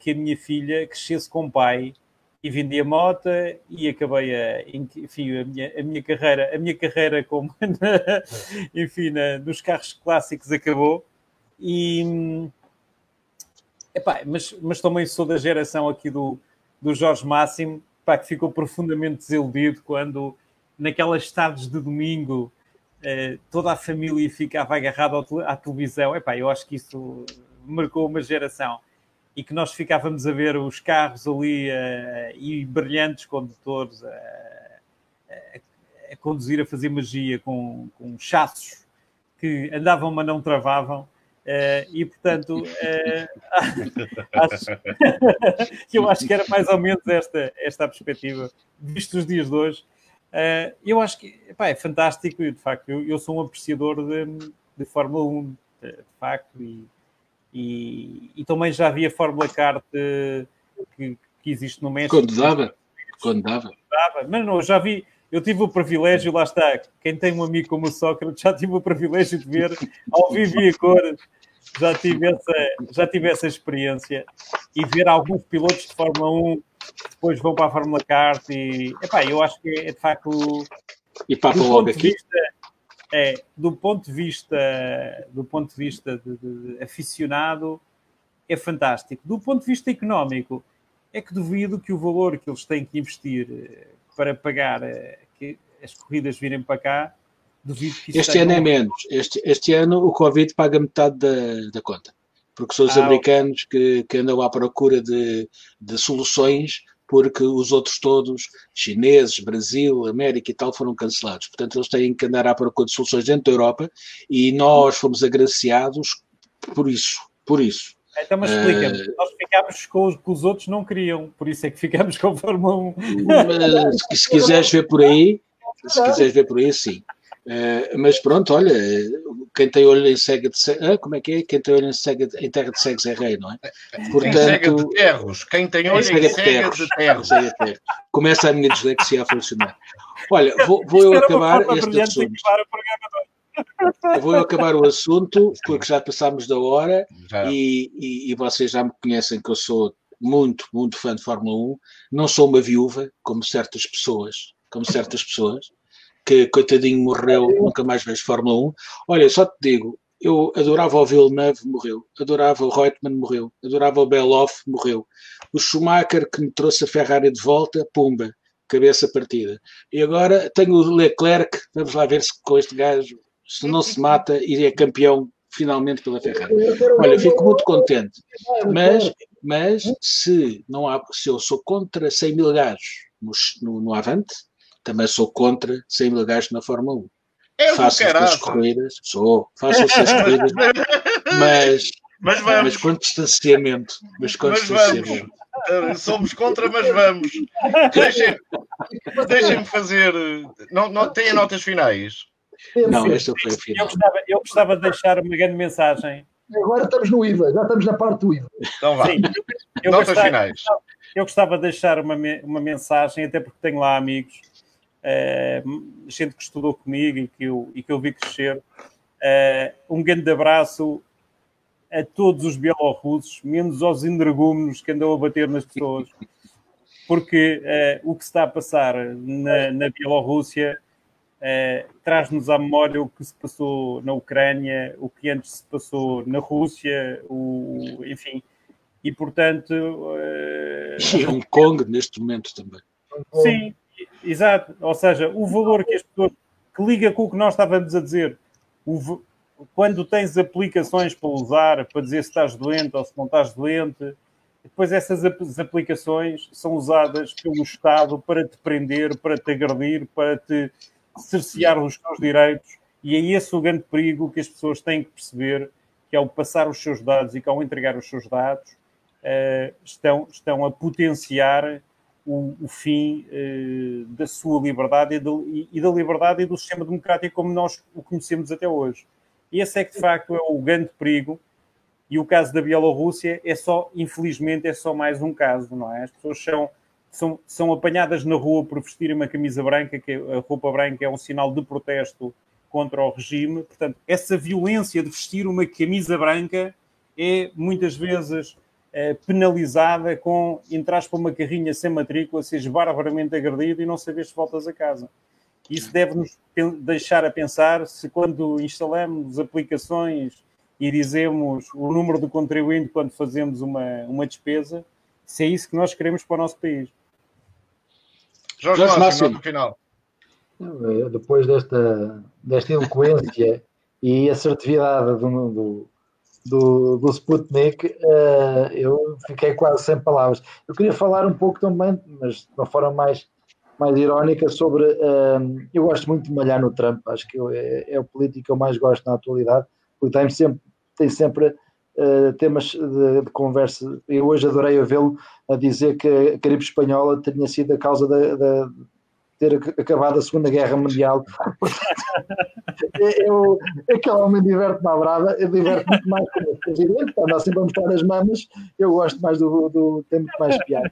que a minha filha crescesse com o pai e vendia moto e acabei a, enfim, a minha, a minha carreira, a minha carreira como, enfim, na, nos carros clássicos acabou. E, epá, mas, mas também sou da geração aqui do, do Jorge Máximo, epá, que ficou profundamente desiludido quando, naquelas tardes de domingo, eh, toda a família ficava agarrada à televisão. Epá, eu acho que isso marcou uma geração e que nós ficávamos a ver os carros ali uh, e brilhantes condutores uh, a, a, conduzir, a fazer magia com, com chassos que andavam, mas não travavam. Uh, e portanto, acho, eu acho que era mais ou menos esta, esta a perspectiva, visto os dias de hoje. eu acho que epá, é fantástico e de facto eu, eu sou um apreciador de, de Fórmula 1, de, de facto, e, e, e também já havia Fórmula Kart que, que existe no México. Quando dava. Quando dava. Mas não, já vi, eu tive o privilégio, lá está, quem tem um amigo como o Sócrates, já tive o privilégio de ver ao vivo e a cor, já tive essa, já tive essa experiência e ver alguns pilotos de Fórmula 1 que depois vão para a Fórmula Kart e, epá, eu acho que é de facto e papam logo aqui. Vista, é, do ponto de vista, do ponto de, vista de, de, de, aficionado, é fantástico. Do ponto de vista económico, é que duvido que o valor que eles têm que investir eh, para pagar eh, que as corridas virem para cá, duvido que Este ano é menos. Este, este ano o Covid paga metade da, da conta. Porque são os ah, americanos que, que andam à procura de, de soluções porque os outros todos, chineses, Brasil, América e tal, foram cancelados. Portanto, eles têm que andar à procura de soluções dentro da Europa e nós fomos agraciados por isso. Por isso. Então, mas explica-me, uh, nós ficámos com os que os outros não queriam, por isso é que ficámos com a Fórmula 1. Mas, se quiseres ver por aí, se quiseres ver por aí, sim. Uh, mas pronto, olha, quem tem olho em cega de ah, como é que é? Quem tem olho em, cega de, em terra de cegos é rei, não é? Portanto, em cega de terros. Quem tem olho em cega, de, terros. de terros. Começa a minha dislexia a funcionar. Olha, vou, vou eu acabar este assunto. Eu vou acabar o assunto porque já passámos da hora e, e, e vocês já me conhecem que eu sou muito, muito fã de Fórmula 1. Não sou uma viúva, como certas pessoas, como certas pessoas que coitadinho morreu, nunca mais vejo Fórmula 1. Olha, só te digo, eu adorava o Villeneuve, morreu. Adorava o Reutemann, morreu. Adorava o Beloff, morreu. O Schumacher, que me trouxe a Ferrari de volta, pumba, cabeça partida. E agora tenho o Leclerc, vamos lá ver se com este gajo, se não se mata e é campeão finalmente pela Ferrari. Olha, fico muito contente. Mas, mas se, não há, se eu sou contra 100 mil gajos no, no, no Avante, também sou contra 100 mil gajos na Fórmula 1. É faço as corridas, sou, faço as corridas, mas, mas, vamos. mas com distanciamento. Mas com mas distanciamento. Vamos. Somos contra, mas vamos. Deixem-me deixem fazer. Não, não, têm notas finais? Não, esta foi a final. Eu gostava, eu gostava de deixar uma grande mensagem. Agora estamos no IVA, já estamos na parte do IVA. Então vá. Sim, eu, notas gostava, finais. Eu gostava de deixar uma, uma mensagem, até porque tenho lá amigos uh, gente que estudou comigo e que eu, e que eu vi crescer. Uh, um grande abraço a todos os bielorrussos, menos aos energúmenos que andam a bater nas pessoas, porque uh, o que se está a passar na, na Bielorrússia uh, traz-nos à memória o que se passou na Ucrânia, o que antes se passou na Rússia, o, enfim, e portanto. Uh, e Hong Kong neste momento também. Sim, Exato, ou seja, o valor que as pessoas que liga com o que nós estávamos a dizer, o, quando tens aplicações para usar, para dizer se estás doente ou se não estás doente, depois essas aplicações são usadas pelo Estado para te prender, para te agredir, para te cercear os teus direitos, e é esse o grande perigo que as pessoas têm que perceber, que ao passar os seus dados e que ao entregar os seus dados, uh, estão, estão a potenciar o, o fim uh, da sua liberdade e, e, e, da liberdade e do sistema democrático como nós o conhecemos até hoje. Esse é que, de facto, é o grande perigo. E o caso da Bielorrússia é só, infelizmente, é só mais um caso, não é? As pessoas são, são, são apanhadas na rua por vestirem uma camisa branca, que a roupa branca é um sinal de protesto contra o regime. Portanto, essa violência de vestir uma camisa branca é muitas vezes penalizada com entrar para uma carrinha sem matrícula, seres barbaramente agredido e não saber se voltas a casa. Isso deve-nos deixar a pensar se quando instalamos aplicações e dizemos o número do contribuinte quando fazemos uma, uma despesa, se é isso que nós queremos para o nosso país. Jorge, Jorge Máximo, no final. Depois desta, desta eloquência e assertividade do, do, do, do Sputnik, uh, eu fiquei quase sem palavras. Eu queria falar um pouco também, mas de uma forma mais, mais irónica, sobre. Uh, eu gosto muito de malhar no Trump, acho que eu, é, é, o político que eu mais gosto na atualidade, porque tem sempre, tem sempre uh, temas de, de, conversa. Eu hoje adorei vê-lo a dizer que a Caribe Espanhola tinha sido a causa da, da ter acabado a Segunda Guerra Mundial. eu, aquele homem diverte-me à brava, eu diverte muito mais com o presidente, anda sempre a mostrar as mamas, eu gosto mais do, do tem mais piada.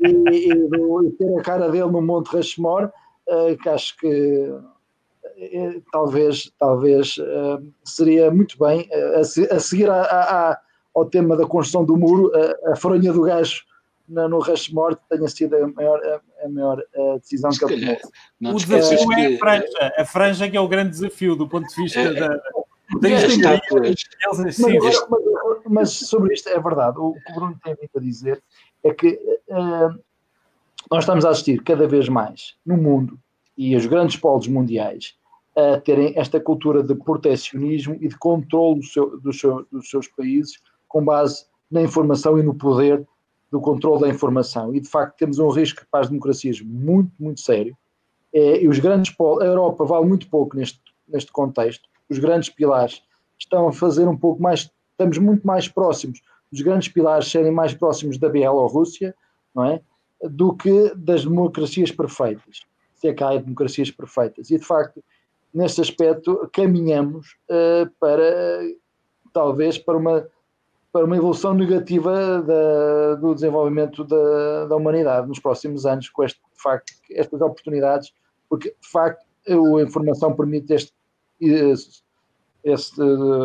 E, e, do, ter a cara dele no Monte Rushmore, uh, que acho que uh, talvez, talvez uh, seria muito bem, a, a, seguir a, a, ao tema da construção do muro, a, a fronha do gajo no Rushmore tenha sido a maior, a, a maior a decisão Se que ele tomou. O desafio é a franja, a franja que é o grande desafio do ponto de vista é, da. da mas, mas, mas, sobre isto é verdade, o que o Bruno tem vindo a dizer é que uh, nós estamos a assistir cada vez mais no mundo e os grandes polos mundiais a terem esta cultura de protecionismo e de controle do seu, do seu, dos seus países com base na informação e no poder do controle da informação. E, de facto, temos um risco para as democracias muito, muito sério. É, e os grandes polos, a Europa vale muito pouco neste, neste contexto. Os grandes pilares estão a fazer um pouco mais, estamos muito mais próximos dos grandes pilares serem mais próximos da Bielorrússia, não é? Do que das democracias perfeitas. Se é que há democracias perfeitas. E, de facto, nesse aspecto, caminhamos uh, para, talvez, para uma para uma evolução negativa da, do desenvolvimento da, da, humanidade nos próximos anos, com este, de facto, estas oportunidades, porque de facto a informação permite este, este, este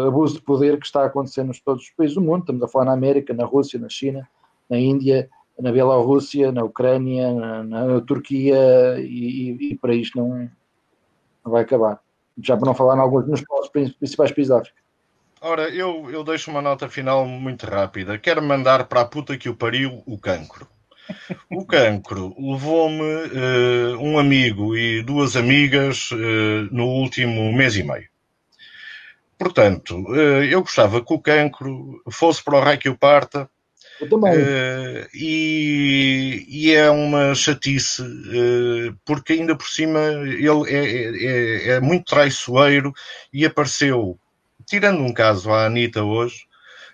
abuso de poder que está a acontecer nos todos os países do mundo. Estamos a falar na América, na Rússia, na China, na Índia, na Bielorrússia, na Ucrânia, na, na Turquia e, e, e, para isto não, não vai acabar. Já para não falar em alguns principais países da África. Ora, eu, eu deixo uma nota final muito rápida. Quero mandar para a puta que o pariu o cancro. O cancro levou-me uh, um amigo e duas amigas uh, no último mês e meio. Portanto, uh, eu gostava que o cancro fosse para o raio que o parta. Eu também. E, e, é uma chatice, porque ainda por cima ele é, é, é, é muito traiçoeiro e apareceu tirando um caso à Anitta hoje,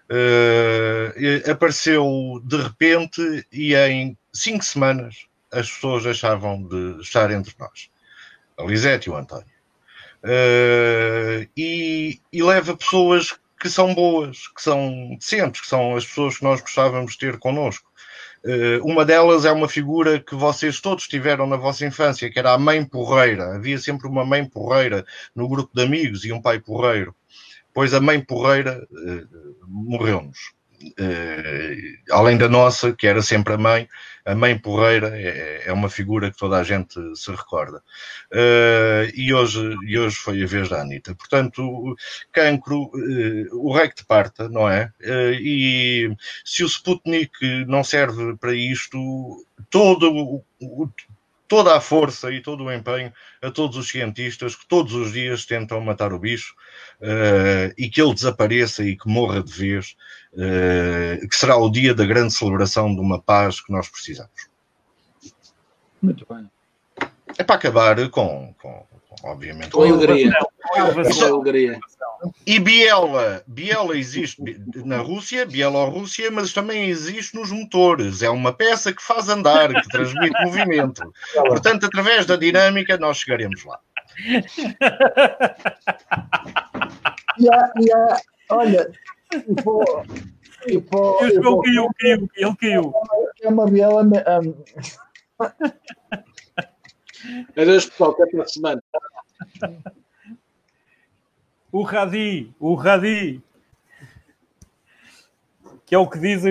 uh, apareceu de repente e em cinco semanas as pessoas deixavam de estar entre nós. A Lisete e o António. Uh, e, e, leva pessoas que são boas, que são decentes, que são as pessoas que nós gostávamos de ter connosco. Uh, uma delas é uma figura que vocês todos tiveram na vossa infância, que era a mãe porreira. Havia sempre uma mãe porreira no grupo de amigos e um pai porreiro pois a mãe porreira uh, morreu-nos. Uh, além da nossa, que era sempre a mãe, a mãe porreira é, é uma figura que toda a gente se recorda. Uh, e, hoje, e hoje foi a vez da Anitta. Portanto, cancro, uh, o rei parta, não é? e se o Sputnik não serve para isto, todo o, toda a força e todo o empenho a todos os cientistas que todos os dias tentam matar o bicho uh, e que ele desapareça e que morra de vez, uh, que será o dia da grande celebração de uma paz que nós precisamos. Muito bem. É para acabar com, com, com obviamente, com alegria. Com alegria. E Biela, Biela existe na Rússia, Bielorrússia, mas também existe nos motores. É uma peça que faz andar, que transmite movimento. Portanto, através da dinâmica, nós chegaremos lá. E e há, olha, E pô, e pô, E o João caiu, caiu, ele caiu. É uma biela. Um, Adeus, pessoal, até para a semana. O Radi, o Radi. Que é o que dizem